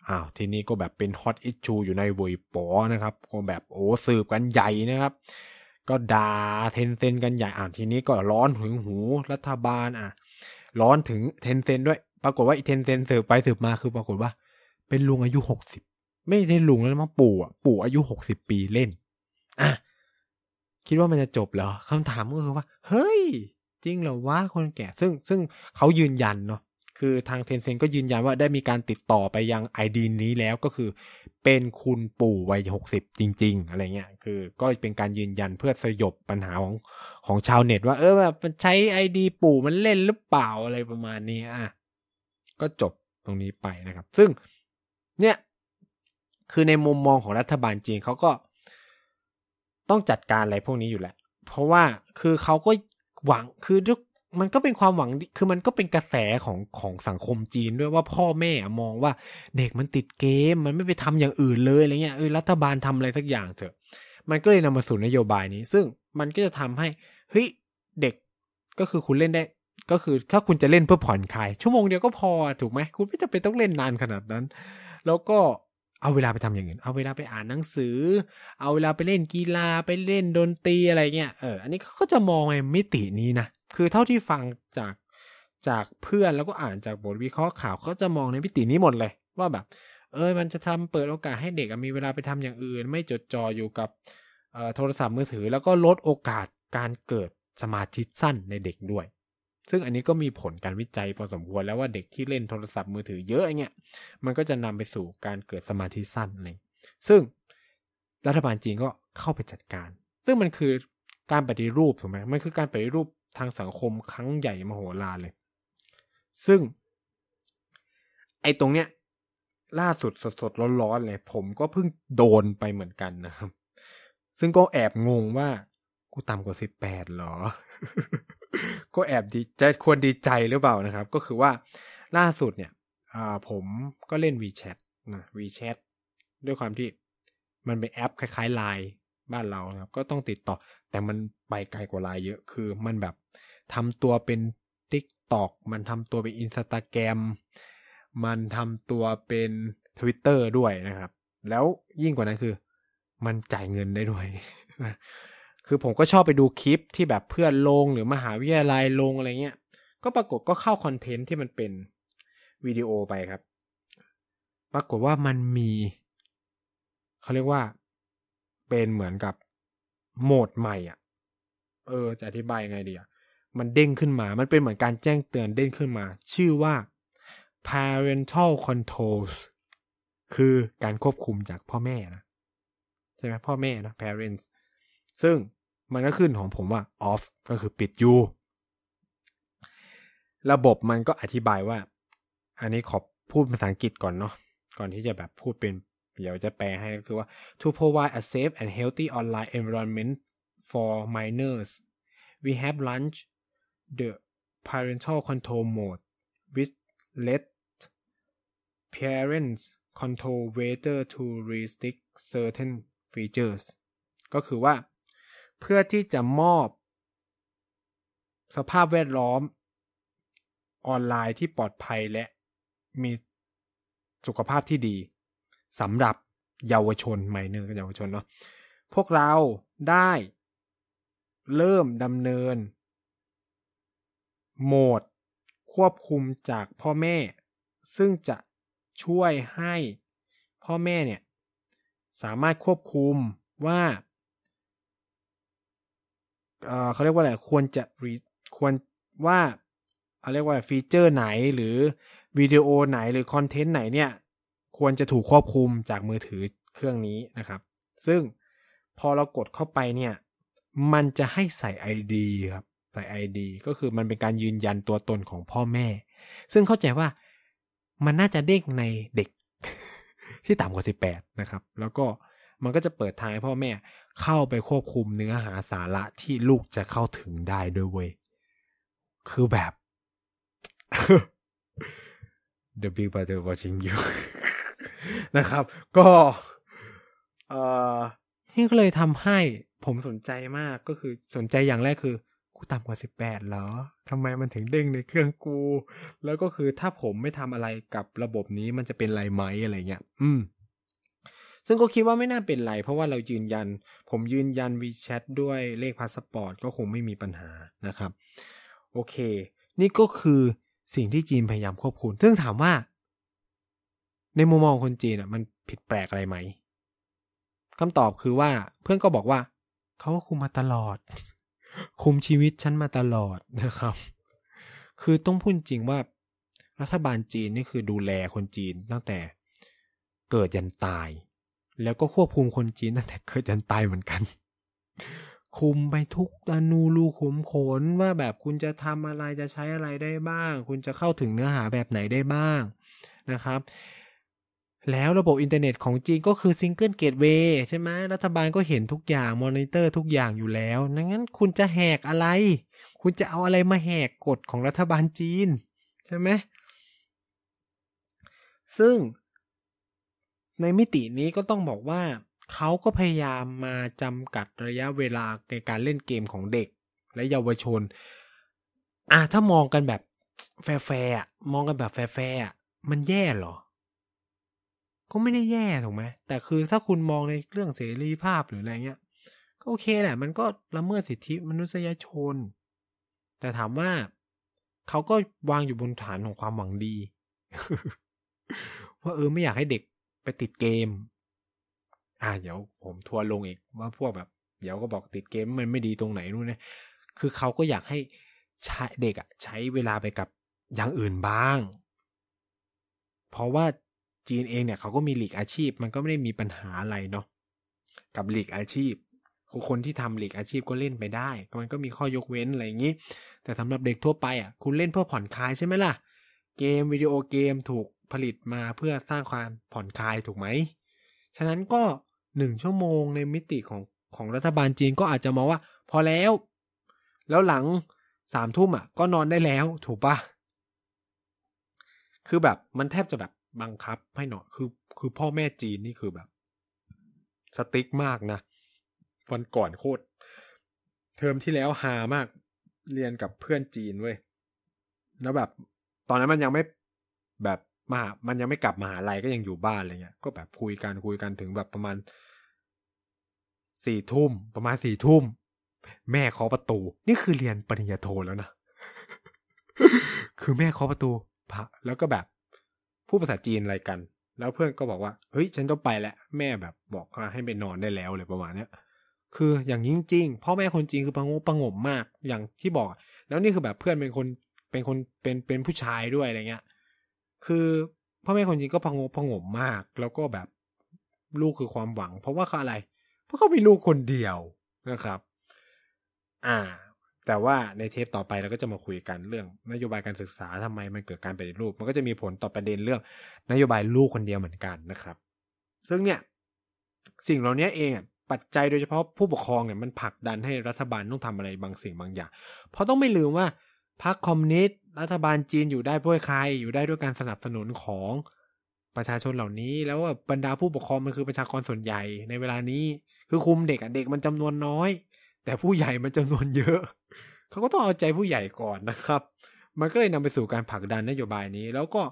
อ้าวทีนี้ก็แบบเป็น hot issue อยู่ในวยปอนะครับก็แบบโอ้สืบกันใหญ่นะครับ ก็ด่า Tencent กันใหญ่อ่าทีนี้ก็ร้อนถึงหูรัฐบาลอะ ร้อนถึง Tencent ด้วย ปรากฏว่าอี Tencent สืบไปสืบมาคือปรากฏว่า เป็นลุงอายุหกสิบไม่ใช่ลุงแล้วมั้งปู่อะปู่อายุหกสิบปีเล่นอะคิดว่ามันจะจบเหรอคำถามก็คือว่า เฮ้ย จริงเหรอวะคนแก่ ซึ่งซึ่งเขายืนยันเนาะคือทางเทนเซนก็ยืนยันว่าได้มีการติดต่อไปยังไอดีนี้แล้วก็คือ เป็นคุณปู่วัยหกสิบจริง ๆ อะไรเงี้ยคือก็เป็นการยืนยันเพื่อสยบปัญหาของของชาวเน็ต ว่าเออแบบมันใช้ไอดี ปู่มันเล่นหรือเปล่าอะไรประมาณนี้อะ ก็จบตรงนี้ไปนะครับ ซึ่งเนี่ยคือในมุมมองของรัฐบาลจีนเขาก็ต้องจัดการอะไรพวกนี้อยู่แหละ เพราะว่าคือเขาก็หวังคือมันก็เป็นความหวังคือมันก็เป็นกระแสของของสังคมจีนด้วยว่าพ่อแม่มองว่าเด็กมันติดเกม มันไม่ไปทำอย่างอื่นเลยอะไรเงี้ยเออรัฐบาลทำอะไรสักอย่างเถอะ มันก็เลยนำมาสู่นโยบายนี้ ซึ่งมันก็จะทำให้เฮ้ยเด็กก็คือคุณเล่นได้ ก็คือถ้าคุณจะเล่นเพื่อผ่อนคลาย ชั่วโมงเดียวก็พอถูกไหมคุณไม่จำเป็นต้องเล่นนานขนาดนั้น แล้วก็เอาเวลาไปทำอย่างอื่น เอาเวลาไปอ่านหนังสือ เอาเวลาไปเล่นกีฬาไปเล่นดนตรีอะไรเงี้ยเอออันนี้เขาก็จะมองในมิตินี้นะคือเท่าที่ฟังจากจากเพื่อนแล้วก็อ่านจากบทวิเคราะห์ข่าวเขาจะมองในมิตินี้หมดเลย ว่าแบบ เออมันจะทำเปิดโอกาสให้เด็กมีเวลาไปทำอย่างอื่น ไม่จดจ่ออยู่กับโทรศัพท์มือถือ แล้วก็ลดโอกาสการเกิดสมาธิสั้นในเด็กด้วย ซึ่งอันนี้ก็มีผลการวิจัยพอสมควรแล้วว่าเด็กที่เล่นโทรศัพท์มือถือเยอะเนี่ยมันก็จะนำไปสู่การเกิดสมาธิสั้นอะไรซึ่งรัฐบาลจีนก็เข้าไปจัดการ ซึ่งมันคือการปฏิรูปถูกไหมมันคือการปฏิรูปทางสังคมครั้งใหญ่มโหฬารเลย ซึ่ง ไอ้ตรงเนี้ย ล่าสุดสดๆร้อนๆเลย ผมก็เพิ่งโดนไปเหมือนกันนะครับ ซึ่งก็แอบงงว่า กูต่ำกว่าสิบแปดหรอ ก็แอบดีจะควรดีใจหรือเปล่านะครับ ก็คือว่าล่าสุดเนี่ยผมก็เล่น WeChat นะ WeChat ด้วยความที่มันเป็นแอปคล้ายๆไลน์บ้านเรานะครับ ก็ต้องติดต่อ แต่มันไปไกลกว่าไลน์เยอะ คือมันแบบทำตัวเป็น TikTok มันทำตัวเป็น Instagram มันทำตัวเป็น Twitter ด้วยนะครับ แล้วยิ่งกว่านั้นคือ มันจ่ายเงินได้ด้วย คือผมก็ชอบไปดูคลิปที่แบบเพื่อนลงหรือมหาวิทยาลัยลงอะไรเงี้ย ก็ปรากฏก็เข้าคอนเทนต์ที่มันเป็นวิดีโอไปครับ ปรากฏว่ามันมีเขาเรียกว่าเป็นเหมือนกับโหมดใหม่อะ เออ จะอธิบายยังไงดีอะ มันเด้งขึ้นมา มันเป็นเหมือนการแจ้งเตือนเด้งขึ้นมา ชื่อว่า parental controls คือการควบคุมจากพ่อแม่นะ ใช่ไหมพ่อแม่นะ parents ซึ่งมันก็ขึ้นของผมว่า off ก็คือปิดอยู่ ระบบมันก็อธิบายว่า อันนี้ขอพูดภาษาอังกฤษก่อนเนาะ ก่อนที่จะแบบพูดเป็น เดี๋ยวจะแปลให้ก็คือว่า to provide a safe and healthy online environment for minors we have launched the parental control mode which let parents control whether to restrict certain features ก็คือว่า เพื่อที่จะมอบ สภาพแวดล้อม ออนไลน์ที่ปลอดภัยและมีสุขภาพที่ดีสำหรับเยาวชนไมเนอร์กับเยาวชนเนาะพวกเราได้เริ่มดำเนิน โหมดควบคุมจากพ่อแม่ ซึ่งจะช่วยให้พ่อแม่เนี่ย สามารถควบคุมว่า เขาเรียกว่าอะไรควรจะควรว่าเขาเรียกว่าฟีเจอร์ไหนหรือวิดีโอไหนหรือคอนเทนต์ไหนเนี่ย ควรจะถูกควบคุมจากมือถือเครื่องนี้นะครับ ซึ่งพอเรากดเข้าไปเนี่ย มันจะให้ใส่ ID ครับใส่ ID ก็คือมันเป็นการยืนยันตัวตนของพ่อแม่ ซึ่งเข้าใจว่ามันน่าจะเด้งในเด็กที่ต่ำกว่า 18 นะครับ แล้วก็มันก็จะเปิดทางให้พ่อแม่ เข้าไปควบคุมเนื้อหาสาระที่ลูกจะเข้าถึงได้ด้วยเว้ย คือแบบ The Big Brother watching you นะครับ ก็เอ่อนี่ก็เลยทำให้ผมสนใจมากก็คือสนใจอย่างแรกคือ กูต่ำกว่าสิบแปดเหรอทำไมมันถึงเด้งในเครื่องกู แล้วก็คือถ้าผมไม่ทำอะไรกับระบบนี้มันจะเป็นไรไหมอะไรเงี้ย อืม ซึ่งก็คิดว่าไม่น่าเป็นไร เพราะว่าเรายืนยัน ผมยืนยัน WeChat ด้วยเลขพาสปอร์ตก็คงไม่มีปัญหานะครับ โอเค นี่ก็คือสิ่งที่จีนพยายามควบคุม ซึ่งถามว่า ในมุมมองคนจีนอะ มันผิดแปลกอะไรไหมคำตอบคือว่าเพื่อนก็บอกว่า เขาก็คุมมาตลอด คุมชีวิตฉันมาตลอดนะครับ คือต้องพูดจริงว่า รัฐบาลจีนนี่คือดูแลคนจีนตั้งแต่เกิดยันตาย แล้วก็ควบคุมคนจีนตั้งแต่เกิดจนตายเหมือนกัน คุมไปทุกอณูรูขุมขนว่าแบบคุณจะทำอะไรจะใช้อะไรได้บ้าง คุณจะเข้าถึงเนื้อหาแบบไหนได้บ้างนะครับ แล้วระบบอินเทอร์เน็ตของจีนก็คือ single gateway ใช่ไหมรัฐบาลก็เห็นทุกอย่างมอนิเตอร์ทุกอย่างอยู่แล้วงั้นคุณจะแหกอะไร คุณจะเอาอะไรมาแหกกฎของรัฐบาลจีน ใช่ไหมซึ่ง ในมิตินี้ก็ต้องบอกว่าเขาก็พยายามมาจำกัดระยะเวลาในการเล่นเกมของเด็ก และเยาวชน อะถ้ามองกันแบบแฟร์มองกันแบบแฟร์มันแย่หรอ ก็ไม่ได้แย่ถูกไหมแต่คือถ้าคุณมองในเรื่องเสรีภาพหรืออะไรเงี้ย ก็โอเคแหละ มันก็ละเมิดสิทธิมนุษยชน แต่ถามว่าเขาก็วางอยู่บนฐานของความหวังดี ว่าเออไม่อยากให้เด็ก ไปติดเกม อ่าเดี๋ยวผมทัวร์ลงอีกว่าพวกแบบ เดี๋ยวก็บอกติดเกมมันไม่ดีตรงไหนนู่นนะคือเขาก็อยากให้ใช้เด็กอะใช้เวลาไปกับอย่างอื่นบ้าง เพราะว่าจีนเองเนี่ยเขาก็มีหลีกอาชีพ มันก็ไม่ได้มีปัญหาอะไรเนาะกับหลีกอาชีพคนที่ทำหลีกอาชีพก็เล่นไปได้ มันก็มีข้อยกเว้นอะไรอย่างนี้ แต่สำหรับเด็กทั่วไปอะ คุณเล่นเพื่อผ่อนคลายใช่ไหมล่ะ เกมวิดีโอเกมถูก ผลิตมาเพื่อสร้างความผ่อนคลายถูกไหม ฉะนั้นก็หนึ่งชั่วโมงในมิติของของรัฐบาลจีนก็อาจจะมองว่า พอแล้ว แล้วหลังสามทุ่มอะ ก็นอนได้แล้วถูกปะคือแบบมันแทบจะแบบบังคับให้นอนคือ คือพ่อแม่จีนนี่คือแบบ สติ๊กมากนะ วันก่อนโคตร เทอมที่แล้วหามากเรียนกับเพื่อนจีนเว้ย แล้วแบบ ตอนนั้นมันยังไม่แบบ มามันยังไม่กลับมาหาลัยก็ยังอยู่บ้านอะไรเงี้ย ก็แบบคุยกันคุยกันถึงแบบประมาณสี่ทุ่มประมาณสี่ทุ่มแม่เคาะประตู นี่คือเรียนปริญญาโทแล้วนะ คือแม่เคาะประตูพระแล้วก็แบบพูดภาษาจีนอะไรกัน แล้วเพื่อนก็บอกว่าเฮ้ย ฉันต้องไปแล้วแม่แบบบอกว่าให้ไปนอนได้แล้วเลยประมาณเนี้ยคืออย่างจริงๆพ่อแม่คนจีนคือประงประงมมากอย่างที่บอก แล้วนี่คือแบบเพื่อนเป็นคนเป็นคนเป็นเป็นผู้ชายด้วยอะไรเงี้ย คือพ่อแม่คนจีนก็ประงประงมมาก แล้วก็แบบลูกคือความหวัง เพราะว่าเขาอะไร เพราะเขามีลูกคนเดียวนะครับ อ่า แต่ว่าในเทปต่อไปเราก็จะมาคุยกันเรื่อง นโยบายการศึกษาทำไมมันเกิดการปฏิรูป มันก็จะมีผลต่อประเด็นเรื่อง นโยบายลูกคนเดียวเหมือนกันนะครับ ซึ่งเนี่ย สิ่งเหล่านี้เองปัจจัยโดยเฉพาะผู้ปกครองเนี่ยมันผลักดันให้รัฐบาลต้องทำอะไรบางสิ่งบางอย่าง เพราะต้องไม่ลืมว่าพรรคคอมมิวนิสต์ รัฐบาลจีนอยู่ได้ด้วยใครอยู่ได้ด้วยการสนับสนุนของประชาชนเหล่านี้ แล้วว่าบรรดาผู้ปกครองมันคือประชากรส่วนใหญ่ในเวลานี้ คือคุมเด็กอะเด็กมันจำนวนน้อย แต่ผู้ใหญ่มันจำนวนเยอะเขาก็ต้องเอาใจผู้ใหญ่ก่อนนะครับ มันก็เลยนำไปสู่การผลักดันนโยบายนี้ แล้วก็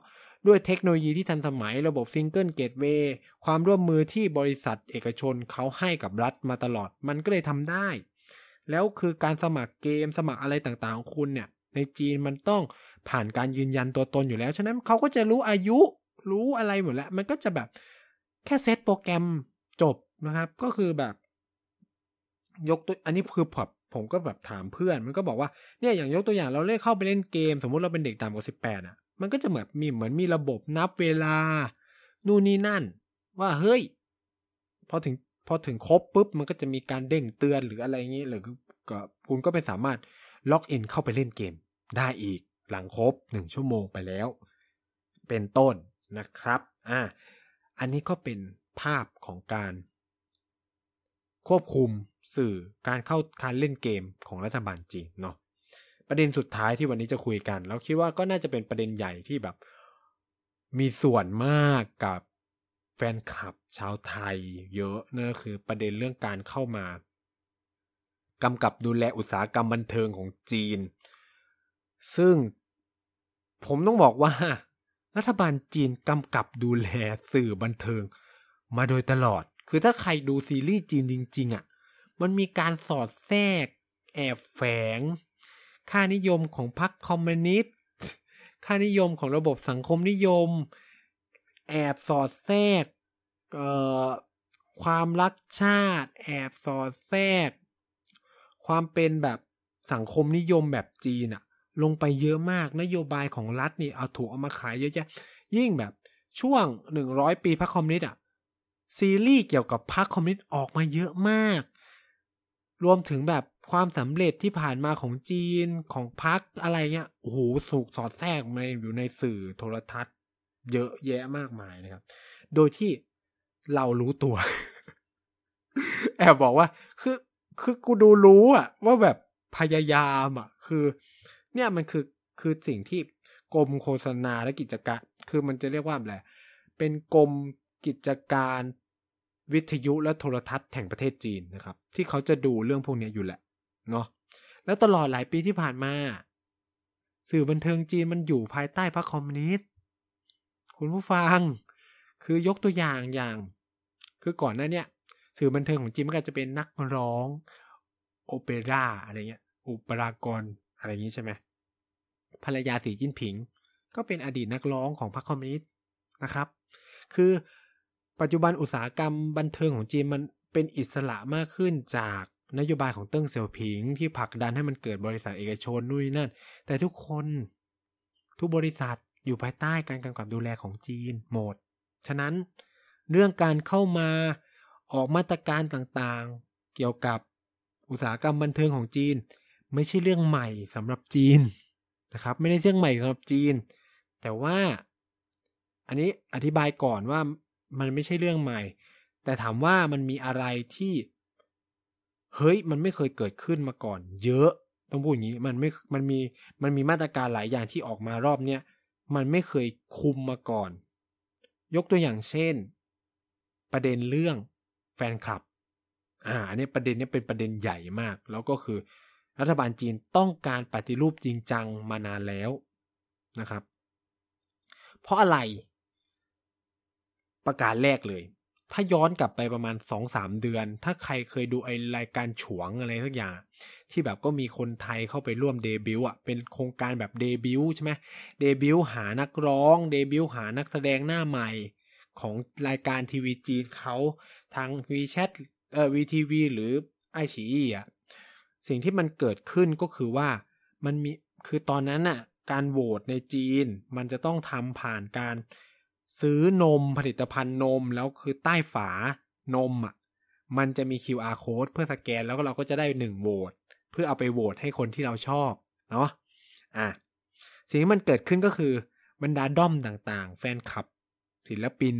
ด้วยเทคโนโลยีที่ทันสมัยระบบ single gateway ความร่วมมือที่บริษัทเอกชนเขาให้กับรัฐมาตลอด มันก็เลยทำได้ แล้วคือการสมัครเกมสมัครอะไรต่างๆของคุณเนี่ย ในจีนมันต้องผ่านการยืนยันตัวตนอยู่แล้ว ฉะนั้นเขาก็จะรู้อายุรู้อะไรหมดแล้ว มันก็จะแบบแค่เซตโปรแกรมจบนะครับ ก็คือแบบ ยกตัวอันนี้คือผมผมก็แบบถามเพื่อน มันก็บอกว่าเนี่ยอย่างยกตัวอย่างเราเล่นเข้าไปเล่นเกม สมมุติเราเป็นเด็กต่ำกว่าสิบแปดอะ มันก็จะเหมือนมีเหมือนมีระบบนับเวลา นู่นนี่นั่น ว่าเฮ้ย พอถึงพอถึงครบปุ๊บมันก็จะมีการเด้งเตือนหรืออะไรอย่างนี้หรือก็คุณก็ไปสามารถ ล็อกอินเข้าไปเล่นเกม ได้อีกหลังครบหนึ่งชั่วโมงไปแล้ว เป็นต้นนะครับ อ่า อันนี้ก็เป็นภาพของการ ควบคุมสื่อการเข้าการเล่นเกมของรัฐบาลจีนเนาะประเด็นสุดท้ายที่วันนี้จะคุยกัน แล้วคิดว่าก็น่าจะเป็นประเด็นใหญ่ที่แบบ มีส่วนมากกับแฟนคลับชาวไทย เยอะนั่นก็คือประเด็นเรื่องการเข้ามา กำกับดูแลอุตสาหกรรมบันเทิงของจีน ซึ่งผมต้องบอกว่า รัฐบาลจีนกำกับดูแลสื่อบันเทิง มาโดยตลอด คือถ้าใครดูซีรีส์จีนจริง ๆอะ่ะ มันมีการสอดแทรก แอบแฝง ค่านิยมของพรรคคอมมิวนิสต์ ค่านิยมของระบบสังคมนิยม แอบสอดแทรกความรักชาติ แอบสอดแทรก ความเป็นแบบสังคมนิยมแบบจีนอะลงไปเยอะมากนโยบายของรัฐนี่เอาถูกเอามาขายเยอะแยะยิ่งแบบช่วงหนึ่งร้อยปีพรรคคอมมิวนิสต์อะซีรีส์เกี่ยวกับพรรคคอมมิวนิสต์ออกมาเยอะมาก รวมถึงแบบความสำเร็จที่ผ่านมาของจีนของพักอะไรเงี้ยโอ้โหสูกสอดแทรกมาอยู่ในสื่อโทรทัศน์ เยอะแยะมากมายนะครับ โดยที่เรารู้ตัว แอบบอกว่าคือ คือกูดูรู้อะว่าแบบพยายามอะคือ เนี่ยมันคือคือสิ่งที่กรมโฆษณาและกิจการ คือมันจะเรียกว่าอะไรเป็นกรมกิจการวิทยุและโทรทัศน์แห่งประเทศจีนนะครับ ที่เขาจะดูเรื่องพวกนี้อยู่แหละเนาะแล้วตลอดหลายปีที่ผ่านมา สื่อบันเทิงจีนมันอยู่ภายใต้พรรคคอมมิวนิสต์คุณผู้ฟัง คือยกตัวอย่างอย่าง คือก่อนหน้านี้ สื่อบันเทิงของจีนมันก็จะเป็นนักร้องโอเปร่าอะไรเงี้ยอุปรากรอะไรอย่างนี้ใช่ไหมภรรยาสีจิ้นผิง ก็เป็นอดีตนักร้องของพรรคคอมมิวนิสต์นะครับ คือปัจจุบันอุตสาหกรรมบันเทิงของจีนมันเป็นอิสระมากขึ้นจากนโยบายของเติ้งเสี่ยวผิง ที่ผลักดันให้มันเกิดบริษัทเอกชนนู่นนี่นั่น แต่ทุกคนทุกบริษัทอยู่ภายใต้การกำกับดูแลของจีนหมด ฉะนั้นเรื่องการเข้ามา ออกมาตรการต่างๆ เกี่ยวกับอุตสาหกรรมบันเทิงของจีน ไม่ใช่เรื่องใหม่สำหรับจีนนะครับ ไม่ได้เรื่องใหม่สำหรับจีน แต่ว่าอันนี้อธิบายก่อนว่ามันไม่ใช่เรื่องใหม่ แต่ถามว่ามันมีอะไรที่เฮ้ยมันไม่เคยเกิดขึ้นมาก่อน เยอะต้องพูดอย่างนี้มันไม่มันมีมันมีมาตรการหลายอย่างที่ออกมารอบเนี้ยมันไม่เคยคุมมาก่อน ยกตัวอย่างเช่น ประเด็นเรื่อง ฟนคลับ อ่าอันนี้ประเด็นนี้เป็นประเด็นใหญ่มาก แล้วก็คือ รัฐบาลจีนต้องการปฏิรูปจริงจังมานานแล้วนะครับ เพราะอะไร ประการแรกเลย ถ้าย้อนกลับไปประมาณสองสามเดือน ถ้าใครเคยดูไอรายการ Chuang อะไรสักอย่าง ที่แบบก็มีคนไทยเข้าไปร่วมเดบิวต์อะ เป็นโครงการแบบเดบิวต์ใช่ไหมเดบิวต์หานักร้อง เดบิวต์หานักแสดงหน้าใหม่ของรายการทีวีจีนเขา ทาง WeChat เอ่อ WeTV หรือ iQIYI อะสิ่งที่มันเกิดขึ้นก็คือว่ามันมีคือตอนนั้นน่ะการโหวตในจีน มันจะต้องทำผ่านการซื้อนมผลิตภัณฑ์นมแล้วคือใต้ฝานมอะมันจะมี QR code เพื่อสแกนแล้วก็เราก็จะได้หนึ่งโหวตเพื่อเอาไปโหวตให้คนที่เราชอบเนาะอะสิ่งที่มันเกิดขึ้นก็คือบรรดาด้อมต่างๆ แฟนคลับ ศิลปิน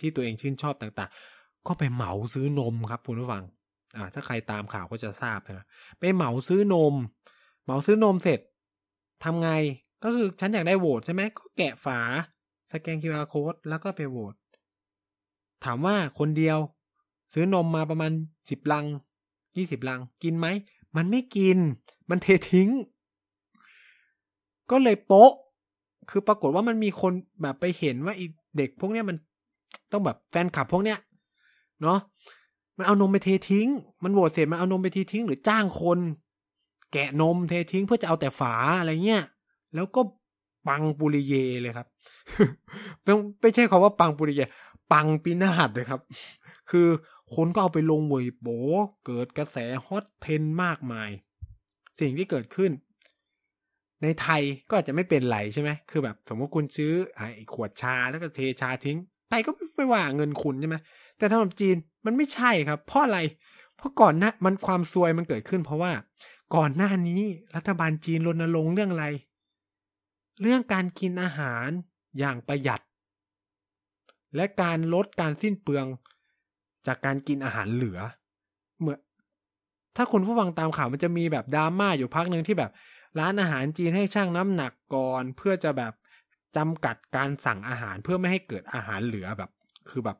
ที่ตัวเองชื่นชอบต่างๆ ก็ไปเหมาซื้อนมครับคุณผู้ฟัง อ่า ถ้าใครตามข่าวก็จะทราบนะไปเหมาซื้อนม เหมาซื้อนมเสร็จทำไงก็คือฉันอยากได้โหวตใช่ไหมก็แกะฝา สแกน QR code แล้วก็ไปโหวตถามว่าคนเดียว ซื้อนมมาประมาณสิบลังยี่สิบลัง กินไหม มันไม่กิน มันเททิ้ง ก็เลยโป๊ะ คือปรากฏว่ามันมีคนแบบไปเห็นว่าอีเด็กพวกเนี้ยมันต้องแบบแฟนคลับพวกเนี้ย เนาะมันเอานมไปเททิ้ง มันโหวตเสร็จมันเอานมไปเททิ้ง หรือจ้างคน แกะนมเททิ้งเพื่อจะเอาแต่ฝาอะไรเงี้ยแล้วก็ปังปุริเยเลยครับไม่ใช่คาว่าปังปุริเย ปังปีนาศเลยครับ คือคนก็เอาไปลงเวยโบเกิดกระแสฮอตเทนมากมาย สิ่งที่เกิดขึ้น ในไทยก็อาจจะไม่เป็นไรใช่ไหมคือแบบ สมมติคุณซื้อไอ้ขวดชาแล้วก็เทชาทิ้งไทยก็ไม่ว่าเงินคุณใช่ไหม แต่สำหรับจีนมันไม่ใช่ครับ เพราะอะไร เพราะก่อนหน้ามันความซวยมันเกิดขึ้น เพราะว่าก่อนหน้านี้รัฐบาลจีนรณรงค์เรื่องอะไร เรื่องการกินอาหารอย่างประหยัด และการลดการสิ้นเปลือง จากการกินอาหารเหลือ เมื่อ ถ้าคุณผู้ฟังตามข่าวมันจะมีแบบดราม่าอยู่พักหนึ่งที่แบบ ร้านอาหารจีนให้ช่างน้ำหนักก่อน เพื่อจะแบบจำกัดการสั่งอาหารเพื่อไม่ให้เกิดอาหารเหลือแบบ คือแบบ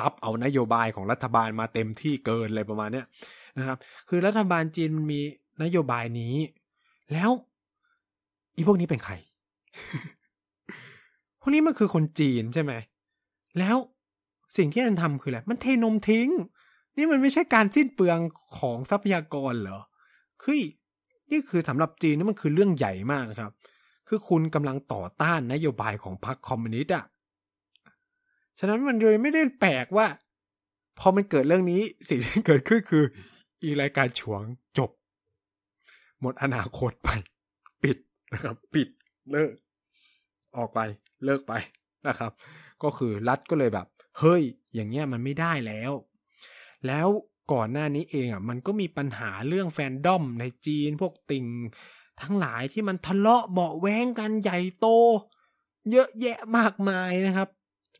รับเอานโยบายของรัฐบาลมาเต็มที่เกินอะไรประมาณเนี้ยนะครับ คือรัฐบาลจีนมันมีนโยบายนี้ แล้วอีพวกนี้เป็นใคร พวกนี้มันคือคนจีนใช่ไหม แล้วสิ่งที่มันทำคืออะไร มันเทนมทิ้ง นี่มันไม่ใช่การสิ้นเปลืองของทรัพยากรเหรอ คือนี่คือสำหรับจีนนี่มันคือเรื่องใหญ่มากนะครับ คือคุณกำลังต่อต้านนโยบายของพรรคคอมมิวนิสต์อะ ฉะนั้นมันเลยไม่ได้แปลกว่า พอมันเกิดเรื่องนี้สิ่งที่เกิดขึ้นคือ อีรายการฉวงจบ หมดอนาคตไป ปิดนะครับ ปิดเลิก ออกไปเลิกไปนะครับ ก็คือรัฐก็เลยแบบ เฮ้ย อย่างเงี้ยมันไม่ได้แล้ว แล้วก่อนหน้านี้เองอะมันก็มีปัญหาเรื่องแฟนดอมในจีนพวกติ่งทั้งหลายที่มันทะเลาะเบาแว้งกันใหญ่โต เยอะแยะมากมายนะครับ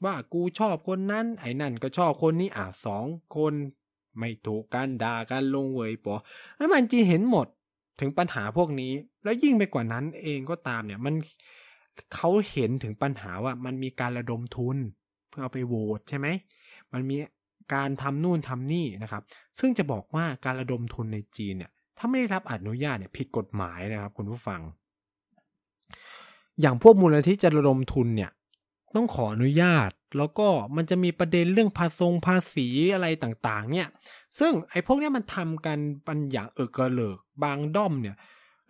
ว่ากูชอบคนนั้นไอ้นั่นก็ชอบคนนี้อะสองคน ไม่ถูกกันด่ากันลงเวยปอแล้วมันจีเห็นหมดถึงปัญหาพวกนี้ แล้วยิ่งไปกว่านั้นเองก็ตามเนี่ยมันเขาเห็นถึงปัญหาว่ามันมีการระดมทุน เพื่อเอาไปโหวตใช่ไหมมันมีการทำนู่นทำนี่นะครับ ซึ่งจะบอกว่าการระดมทุนในจีนเนี่ยถ้าไม่ได้รับอนุญาตเนี่ยผิดกฎหมายนะครับคุณผู้ฟัง อย่างพวกมูลนิธิจะระดมทุนเนี่ย ต้องขออนุญาต แล้วก็มันจะมีประเด็นเรื่องภาษงภาษีอะไรต่างๆ เนี่ย ซึ่งไอ้พวกเนี้ยมันทำกันปัญอย่างเออกระเลิกบางด้อมเนี่ย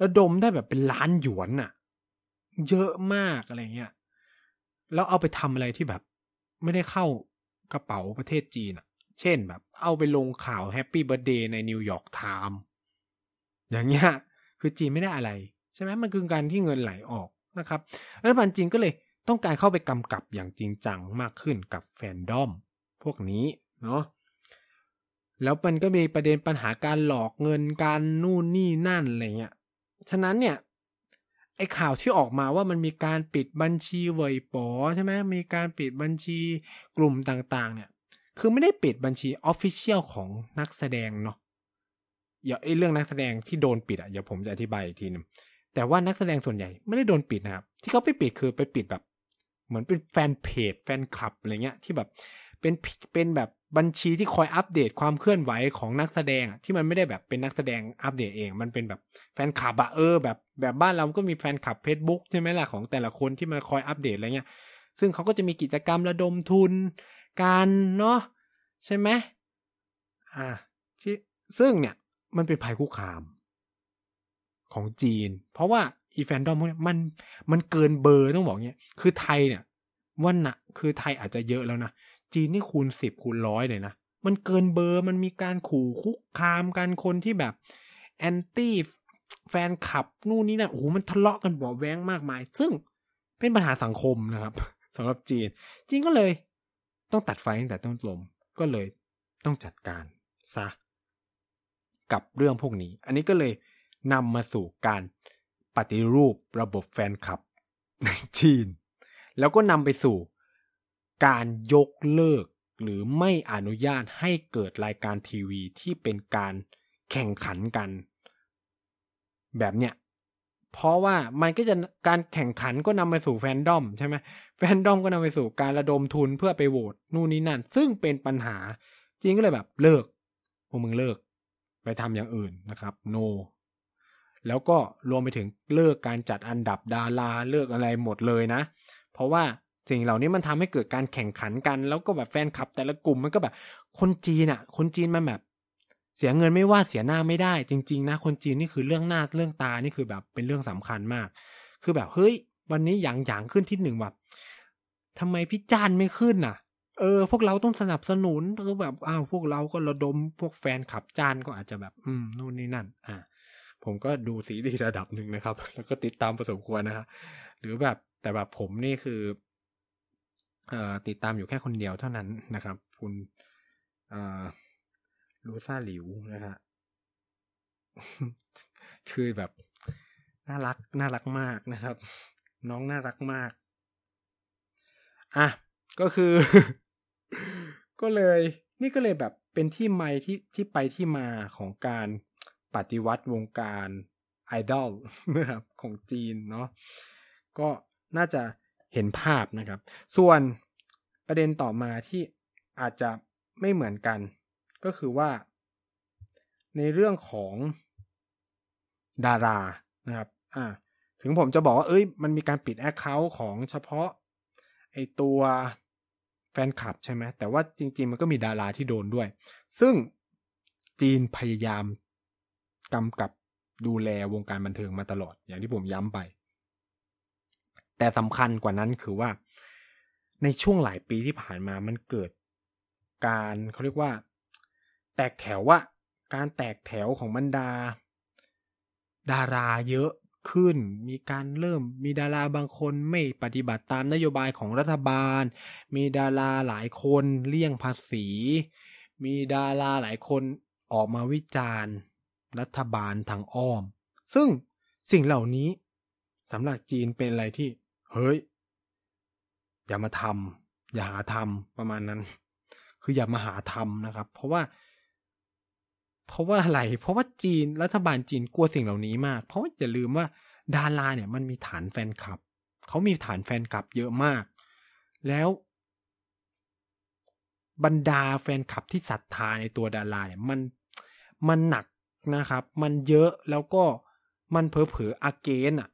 ระดมได้แบบเป็นล้านหยวนน่ะเยอะมากอะไรเงี้ยแล้วเอาไปทำอะไรที่แบบ ไม่ได้เข้ากระเป๋าประเทศจีนอะเช่นแบบ เอาไปลงข่าวแฮปปี้เบ t ร์เดย์ใน New York Times อย่างเงี้ยคือจีนไม่ได้อะไร ใช่ไหมมันคือการที่เงินไหลออกนะครับรัฐบาลจีนก็เลย ต้องการเข้าไปกำกับอย่างจริงจังมากขึ้นกับแฟนดอม พวกนี้เนาะแล้วมันก็มีประเด็นปัญหาการหลอกเงินการนู่นนี่นั่นอะไรเงี้ย ฉะนั้นเนี่ยไอ้ข่าวที่ออกมาว่ามันมีการปิดบัญชีเวยปอใช่ไหมมีการปิดบัญชีกลุ่มต่างๆ เนี่ย คือไม่ได้ปิดบัญชีออฟฟิเชียลของนักแสดงเนาะอย่าไอ้เรื่องนักแสดงที่โดนปิดอะเดี๋ยวผมจะอธิบายอีกทีหนึงแต่ว่านักแสดงส่วนใหญ่ไม่ได้โดนปิดนะครับ ที่เขาไปปิดคือไปปิดแบบ เหมือนเป็นแฟนเพจแฟนคลับอะไรเงี้ยที่แบบเป็นเป็นแบบบัญชีที่คอยอัปเดตความเคลื่อนไหวของนักแสดงที่มันไม่ได้แบบเป็นนักแสดงอัปเดตเอง มันเป็นแบบแฟนคลับอะเออแบบแบบบ้านเราก็มีแฟนคลับ Facebook ใช่ไหมล่ะของแต่ละคนที่มาคอยอัปเดตอะไรเงี้ย ซึ่งเขาก็จะมีกิจกรรมระดมทุนการเนาะใช่ไหมอ่าที่ซึ่งเนี่ยมันเป็นภัยคุกคามของจีน เพราะว่า อีแฟนดอมพวกนี้มันมันเกินเบอร์ต้องบอกเงี้ยคือไทยเนี่ยวันน่ะคือไทยอาจจะเยอะแล้วนะ จีนนี่คูณสิบคูณร้อยเลยนะ มันเกินเบอร์มันมีการขู่คุกคามกันคนที่แบบ anti แฟนคลับนู่นนี่นั่นโอ้โหมันทะเลาะกันเบาะแว้งมากมาย ซึ่งเป็นปัญหาสังคมนะครับสำหรับจีน จีนก็เลยต้องตัดไฟตั้งแต่ต้นลมก็เลยต้องจัดการซะกับเรื่องพวกนี้ อันนี้ก็เลยนำมาสู่การ ปฏิรูประบบแฟนคลับในจีน แล้วก็นำไปสู่การยกเลิกหรือไม่อนุญาตให้เกิดรายการทีวีที่เป็นการแข่งขันกัน แบบเนี้ยเพราะว่ามันก็จะการแข่งขันก็นำไปสู่แฟนดอมใช่ไหมแฟนดอมก็นำไปสู่การระดมทุนเพื่อไปโหวตนู่นนี่นั่น ซึ่งเป็นปัญหาจริงก็เลยแบบเลิกพวกมึงเลิก ไปทำอย่างอื่นนะครับโน แล้วก็รวมไปถึงเลิกการจัดอันดับดาราเลิกอะไรหมดเลยนะ เพราะว่าสิ่งเหล่านี้มันทำให้เกิดการแข่งขันกัน แล้วก็แบบแฟนคลับ แต่ละกลุ่มมันก็แบบ คนจีนอะคนจีนมันแบบ เสียเงินไม่ว่าเสียหน้าไม่ได้ จริง ๆ นะ คนจีนนี่คือเรื่องหน้าเรื่องตานี่คือแบบเป็นเรื่องสำคัญมาก คือแบบเฮ้ย วันนี้หยางหยางขึ้นที่หนึ่งแบบทำไมพี่จานไม่ขึ้นน่ะ เออ พวกเราต้องสนับสนุนเออแบบอ้าวพวกเราก็ระดมพวกแฟนขับจานก็อาจจะแบบ อืมนู่นนี่นั่น อ่า ผมก็ดูซีรีส์ระดับหนึ่งนะครับ แล้วก็ติดตามประสมควรนะครับหรือแบบแต่แบบผมนี่คือเอ่อติดตามอยู่แค่คนเดียวเท่านั้นนะครับ คุณเอ่อลูซ่าหลิวนะฮะคือแบบน่ารักน่ารักมากนะครับ น้องน่ารักมาก อะก็คือ ก็เลย นี่ก็เลยแบบเป็นที่ไมาที่ที่ไปที่มาของการ ปฏิวัติวงการไอดอลนะครับของจีนเนาะก็น่าจะเห็นภาพนะครับ ส่วนประเด็นต่อมาที่อาจจะไม่เหมือนกัน ก็คือว่า ในเรื่องของดารานะครับ อ่า ถึงผมจะบอกว่า เอ้ย มันมีการปิดแอคเคาท์ของเฉพาะ ไอตัวแฟนคลับใช่ไหม แต่ว่าจริง ๆ มันก็มีดาราที่โดนด้วย ซึ่งจีนพยายาม กำกับดูแลวงการบันเทิงมาตลอด อย่างที่ผมย้ำไป แต่สำคัญกว่านั้นคือว่า ในช่วงหลายปีที่ผ่านมามันเกิด การเขาเรียกว่า แตกแถวว่าการแตกแถวของบรรดา ดาราเยอะขึ้น มีการเริ่มมีดาราบางคนไม่ปฏิบัติตามนโยบายของรัฐบาล มีดาราหลายคนเลี่ยงภาษี มีดาราหลายคนออกมาวิจารณ์ รัฐบาลทางอ้อม ซึ่งสิ่งเหล่านี้สำหรับจีนเป็นอะไรที่ เฮ้ย อย่ามาทำอย่าหาทำประมาณนั้น คืออย่ามาหาทำนะครับ เพราะว่า เพราะว่าอะไร เพราะว่าจีนรัฐบาลจีนกลัวสิ่งเหล่านี้มาก เพราะว่าอย่าลืมว่าดาราเนี่ยมันมีฐานแฟนคลับ เขามีฐานแฟนคลับเยอะมาก แล้วบรรดาแฟนคลับที่ศรัทธาในตัวดาราเนี่ยมันมันหนัก นะครับ มันเยอะแล้วก็มันเผลอเผลออาเกนอะ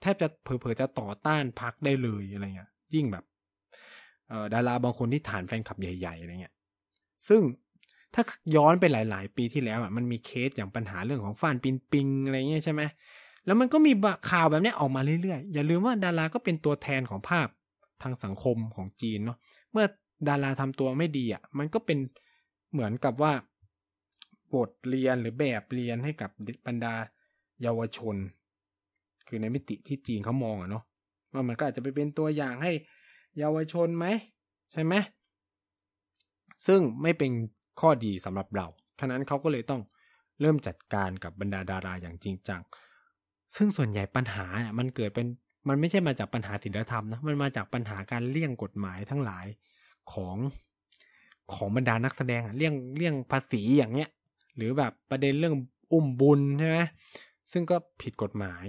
แทบจะเผลอเผลอจะต่อต้านพักได้เลยอะไรเงี้ย ยิ่งแบบเอ่อดาราบางคนที่ฐานแฟนคลับใหญ่ๆอะไรเงี้ย ซึ่งถ้าย้อนไปหลาย ๆ ปีที่แล้วอะมันมีเคสอย่างปัญหาเรื่องของฟานปินปิงอะไรเงี้ยใช่ไหมแล้วมันก็มีข่าวแบบนี้ออกมาเรื่อยๆ อย่าลืมว่าดาราก็เป็นตัวแทนของภาพทางสังคมของจีนเนาะ เมื่อดาราทำตัวไม่ดีอะ มันก็เป็นเหมือนกับว่า บทเรียนหรือแบบเรียนให้กับบรรดาเยาวชน คือในมิติที่จีนเขามองอะเนาะว่ามันก็อาจจะไปเป็นตัวอย่างให้เยาวชนไหมใช่ไหมซึ่งไม่เป็นข้อดีสำหรับเราฉะนั้นเขาก็เลยต้องเริ่มจัดการกับบรรดาดาราอย่างจริงจัง ซึ่งส่วนใหญ่ปัญหาเนี่ยมันเกิดเป็นมันไม่ใช่มาจากปัญหาศีลธรรมนะ มันมาจากปัญหาการเลี่ยงกฎหมายทั้งหลายของของบรรดานักแสดงเลี่ยงเลี่ยงภาษีอย่างเงี้ย หรือแบบประเด็นเรื่องอุ้มบุญใช่ไหมซึ่งก็ผิดกฎหมาย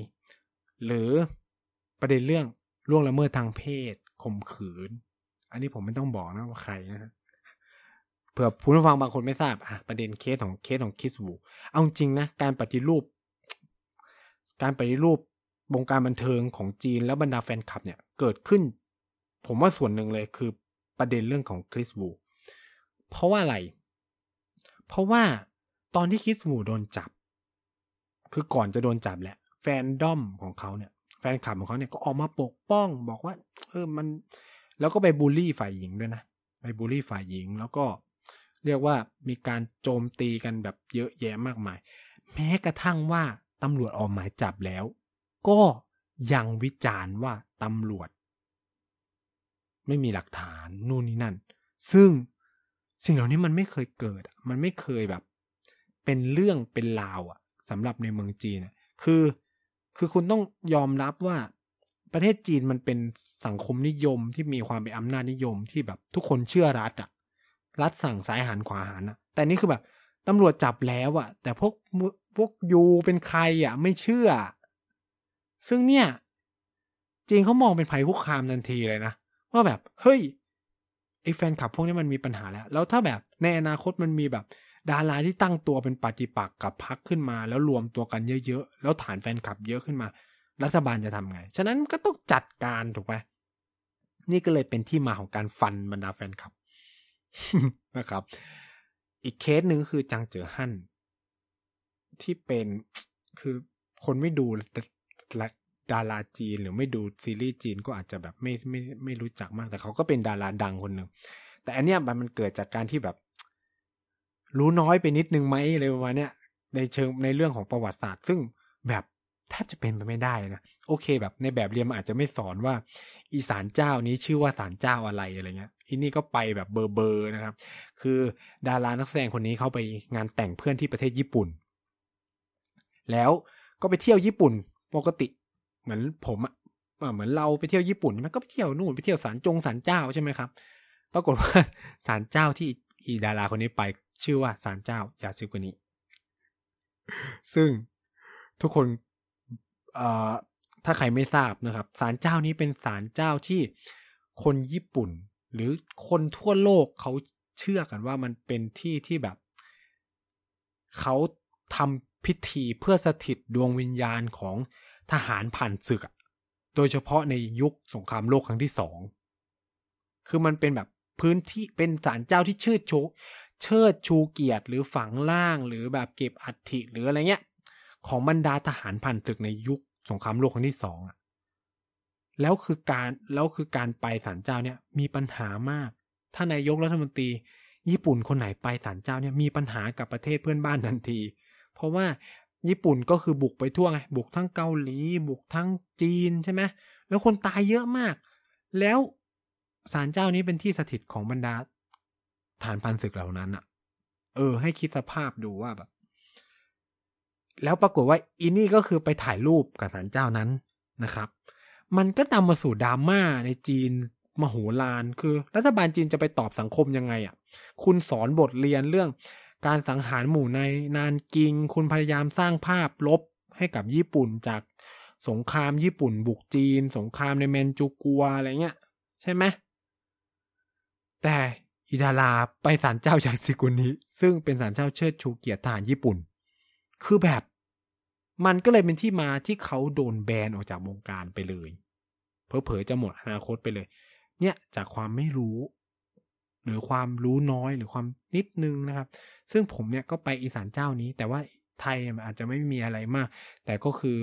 หรือประเด็นเรื่องล่วงละเมิดทางเพศข่มขืน อันนี้ผมไม่ต้องบอกนะว่าใครนะเผื่อผู้ฟังบางคนไม่ทราบอะประเด็นเคสของเคสของคิสวูเอาจริงนะการปฏิรูป การปฏิรูปวงการบันเทิงของจีนแล้วบรรดาแฟนคลับเนี่ยเกิดขึ้น ผมว่าส่วนหนึ่งเลยคือประเด็นเรื่องของคริสวูเพราะว่าอะไร เพราะว่า ตอนที่คริสวูโดนจับ คือก่อนจะโดนจับแหละ แฟนดอมของเขาเนี่ย แฟนคลับของเขาเนี่ยก็ออกมาปกป้องบอกว่า เออมัน แล้วก็ไปบูลลี่ฝ่ายหญิงด้วยนะไปบูลลี่ฝ่ายหญิงแล้วก็เรียกว่ามีการโจมตีกันแบบเยอะแยะมากมาย แม้กระทั่งว่าตำรวจออกหมายจับแล้ว ก็ยังวิจารณ์ว่าตำรวจ ไม่มีหลักฐานนู่นนี่นั่น ซึ่งสิ่งเหล่านี้มันไม่เคยเกิด มันไม่เคยแบบ เป็นเรื่องเป็นราวอะสำหรับในเมืองจีนคือ คือคุณต้องยอมรับว่าประเทศจีนมันเป็นสังคมนิยมที่มีความเป็นอำนาจนิยมที่แบบทุกคนเชื่อรัฐอะรัฐสั่งซ้ายหันขวาหันอะแต่นี่คือแบบตำรวจจับแล้วอะแต่พวกพวกยูเป็นใครอะไม่เชื่อ ซึ่งเนี่ยจีนเขามองเป็นภัยคุกคามทันทีเลยนะว่าแบบเฮ้ยไอ้แฟนคลับพวกนี้มันมีปัญหาแล้ว แล้วถ้าแบบในอนาคตมันมีแบบ ดาราที่ตั้งตัวเป็นปฏิปักษ์กับพรรคขึ้นมา แล้วรวมตัวกันเยอะๆ แล้วฐานแฟนคลับเยอะขึ้นมา รัฐบาลจะทำไง ฉะนั้นก็ต้องจัดการถูกไหมนี่ก็เลยเป็นที่มาของการฟันบรรดาแฟนคลับนะครับ อีกเคสหนึ่งคือจังเจ๋อฮั่นที่เป็นคือคนไม่ดูดาราจีนหรือไม่ดูซีรีส์จีนก็อาจจะแบบไม่ไม่ไม่รู้จักมากแต่เขาก็เป็นดาราดังคนหนึ่งแต่อันเนี้ยมันเกิดจากการที่แบบ รู้น้อยไปนิดนึงไหมอะไรประมาณเนี้ยในเชิงในเรื่องของประวัติศาสตร์ ซึ่งแบบแทบจะเป็นไปไม่ได้นะโอเค แบบในแบบเรียนมันอาจจะไม่สอนว่า อีสานเจ้านี้ชื่อว่าสารเจ้าอะไรอะไรเงี้ยอีนี่ก็ไปแบบเบอร์เบอร์นะครับ คือดารานักแสดงคนนี้เขาไปงานแต่งเพื่อนที่ประเทศญี่ปุ่น แล้วก็ไปเที่ยวญี่ปุ่นปกติ เหมือนผมอะเหมือนเราไปเที่ยวญี่ปุ่นมันก็ไปเที่ยวนู่นไปเที่ยวศาลจงศาลเจ้าใช่ไหมครับ ปรากฏว่าศาลเจ้าที่อีดาราคนนี้ไป ชื่อว่าศาลเจ้ายาซิกุนิซึ่งทุกคนถ้าใครไม่ทราบนะครับศาลเจ้านี้เป็นศาลเจ้าที่คนญี่ปุ่น หรือคนทั่วโลกเขาเชื่อกันว่ามันเป็นที่ที่แบบเขาทำพิธีเพื่อสถิตดวงวิญญาณของทหารผ่านศึก โดยเฉพาะในยุคสงครามโลกครั้งที่สอง คือมันเป็นแบบพื้นที่เป็นศาลเจ้าที่เชิดชู เชิดชูเกียรติหรือฝังล่างหรือแบบเก็บอัฐิหรืออะไรเงี้ย ของบรรดาทหารผ่านศึกในยุคสงครามโลกครั้งที่สองอะแล้วคือการแล้วคือการไปศาลเจ้าเนี่ยมีปัญหามาก ถ้านายกรัฐมนตรี ญี่ปุ่นคนไหนไปศาลเจ้าเนี่ยมีปัญหากับประเทศเพื่อนบ้านทันที เพราะว่าญี่ปุ่นก็คือบุกไปทั่วไงบุกทั้งเกาหลี บุกทั้งจีนใช่ไหมแล้วคนตายเยอะมาก แล้วศาลเจ้านี้เป็นที่สถิตของบรรดา ฐานพันศึกเหล่านั้นอะเออ ให้คิดสภาพดูว่าแบบ แล้วปรากฏว่าอินี่ก็คือไปถ่ายรูปกับศาลเจ้านั้นนะครับ มันก็นำมาสู่ดราม่าในจีนมโหฬารคือ รัฐบาลจีนจะไปตอบสังคมยังไงอะ่ะ คุณสอนบทเรียนเรื่อง การสังหารหมู่ในนานกิง คุณพยายามสร้างภาพลบให้กับญี่ปุ่นจากสงครามญี่ปุ่นบุกจีน สงครามในแมนจูกัวอะไรเงี้ย ใช่ไหมแต่ อิดาราไปศาลเจ้าอย่างซิกุนิซึ่งเป็นศาลเจ้าเชิดชูเกียรติทหารญี่ปุ่น คือแบบ มันก็เลยเป็นที่มาที่เขาโดนแบนออกจากวงการไปเลยเพอเผยจะหมดอนาคตไปเลย เนี่ยจากความไม่รู้ หรือความรู้น้อยหรือความนิดนึงนะครับ ซึ่งผมเนี่ยก็ไปอีสานเจ้านี้ แต่ว่าไทยอาจจะไม่มีอะไรมาก แต่ก็คือ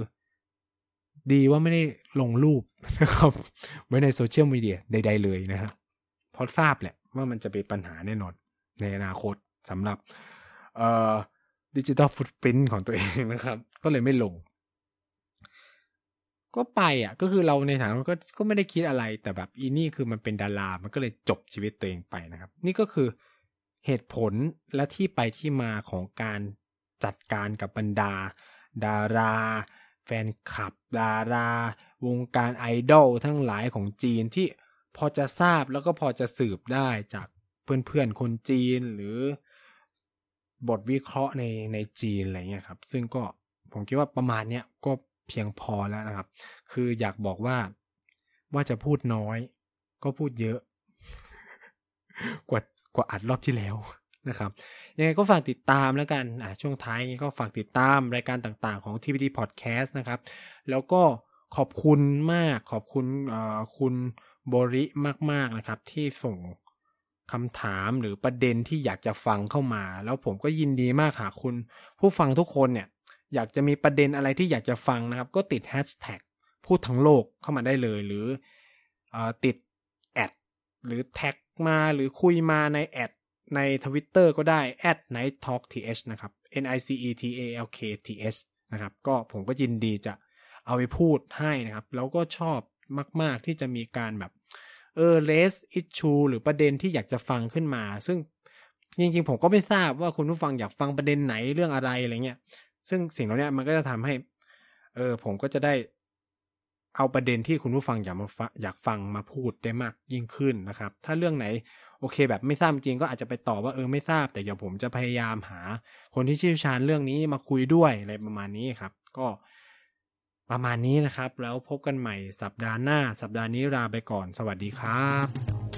ดีว่าไม่ได้ลงรูปนะครับไว้ในโซเชียลมีเดียใด ๆ เลยนะครับเพราะทราบแหละ ว่ามันจะเป็นปัญหาแน่นอน ในอนาคตสำหรับดิจิตอลฟุตปรินต์ของตัวเองนะครับ ก็เลยไม่ลง ก็ไปอะ ก็คือเราในฐานะก็ก็ไม่ได้คิดอะไรแต่แบบอีนี่คือมันเป็นดารา มันก็เลยจบชีวิตตัวเองไปนะครับ นี่ก็คือเหตุผลและที่ไปที่มาของการจัดการกับบรรดา ดารา แฟนคลับ ดารา วงการไอดอลทั้งหลายของจีนที่ พอจะทราบแล้วก็พอจะสืบได้จากเพื่อนๆคนจีนหรือบทวิเคราะห์ในในจีนอะไรเงี้ยครับ ซึ่งก็ผมคิดว่าประมาณเนี้ยก็เพียงพอแล้วนะครับ คืออยากบอกว่าว่าจะพูดน้อย ก็พูดเยอะ กว่ากว่าอัดรอบที่แล้วนะครับ ยังไงก็ฝากติดตามแล้วกันอะช่วงท้ายก็ฝากติดตามรายการต่างๆของ TPD Podcast นะครับ แล้วก็ขอบคุณมากขอบคุณคุณ บริมาก ๆ นะครับ ที่ส่งคำถามหรือประเด็นที่อยากจะฟังเข้ามา แล้วผมก็ยินดีมากหากคุณ ผู้ฟังทุกคนเนี่ย อยากจะมีประเด็นอะไรที่อยากจะฟังนะครับ ก็ติดแฮชแท็กพูดทั้งโลกเข้ามาได้เลยหรืออติดแอดหรือแท็กมาหรือคุยมาในแอดในทวิตเตอร์ก็ได้ at night talk th นะครับ n i c e t a l k t h นะครับ ก็ผมก็ยินดีจะเอาไปพูดให้นะครับ แล้วก็ชอบมาก ๆ ที่จะมีการแบบ เออเลสอิชชูหรือประเด็นที่อยากจะฟังขึ้นมา ซึ่งจริงๆ ผมก็ไม่ทราบว่าคุณผู้ฟังอยากฟังประเด็นไหนเรื่องอะไรอะไรเงี้ย ซึ่งสิ่งเหล่านี้มันก็จะทำให้ เออ ผมก็จะได้เอาประเด็นที่คุณผู้ฟังอยากมาอยากฟังมาพูดได้มากยิ่งขึ้นนะครับ ถ้าเรื่องไหนโอเค แบบไม่ทราบจริงก็อาจจะไปตอบว่าเออไม่ทราบ แต่เดี๋ยวผมจะพยายามหา คนที่เชี่ยวชาญเรื่องนี้มาคุยด้วยอะไรประมาณนี้ครับ ก็ ประมาณนี้นะครับ แล้วพบกันใหม่สัปดาห์หน้า สัปดาห์นี้ลาไปก่อน สวัสดีครับ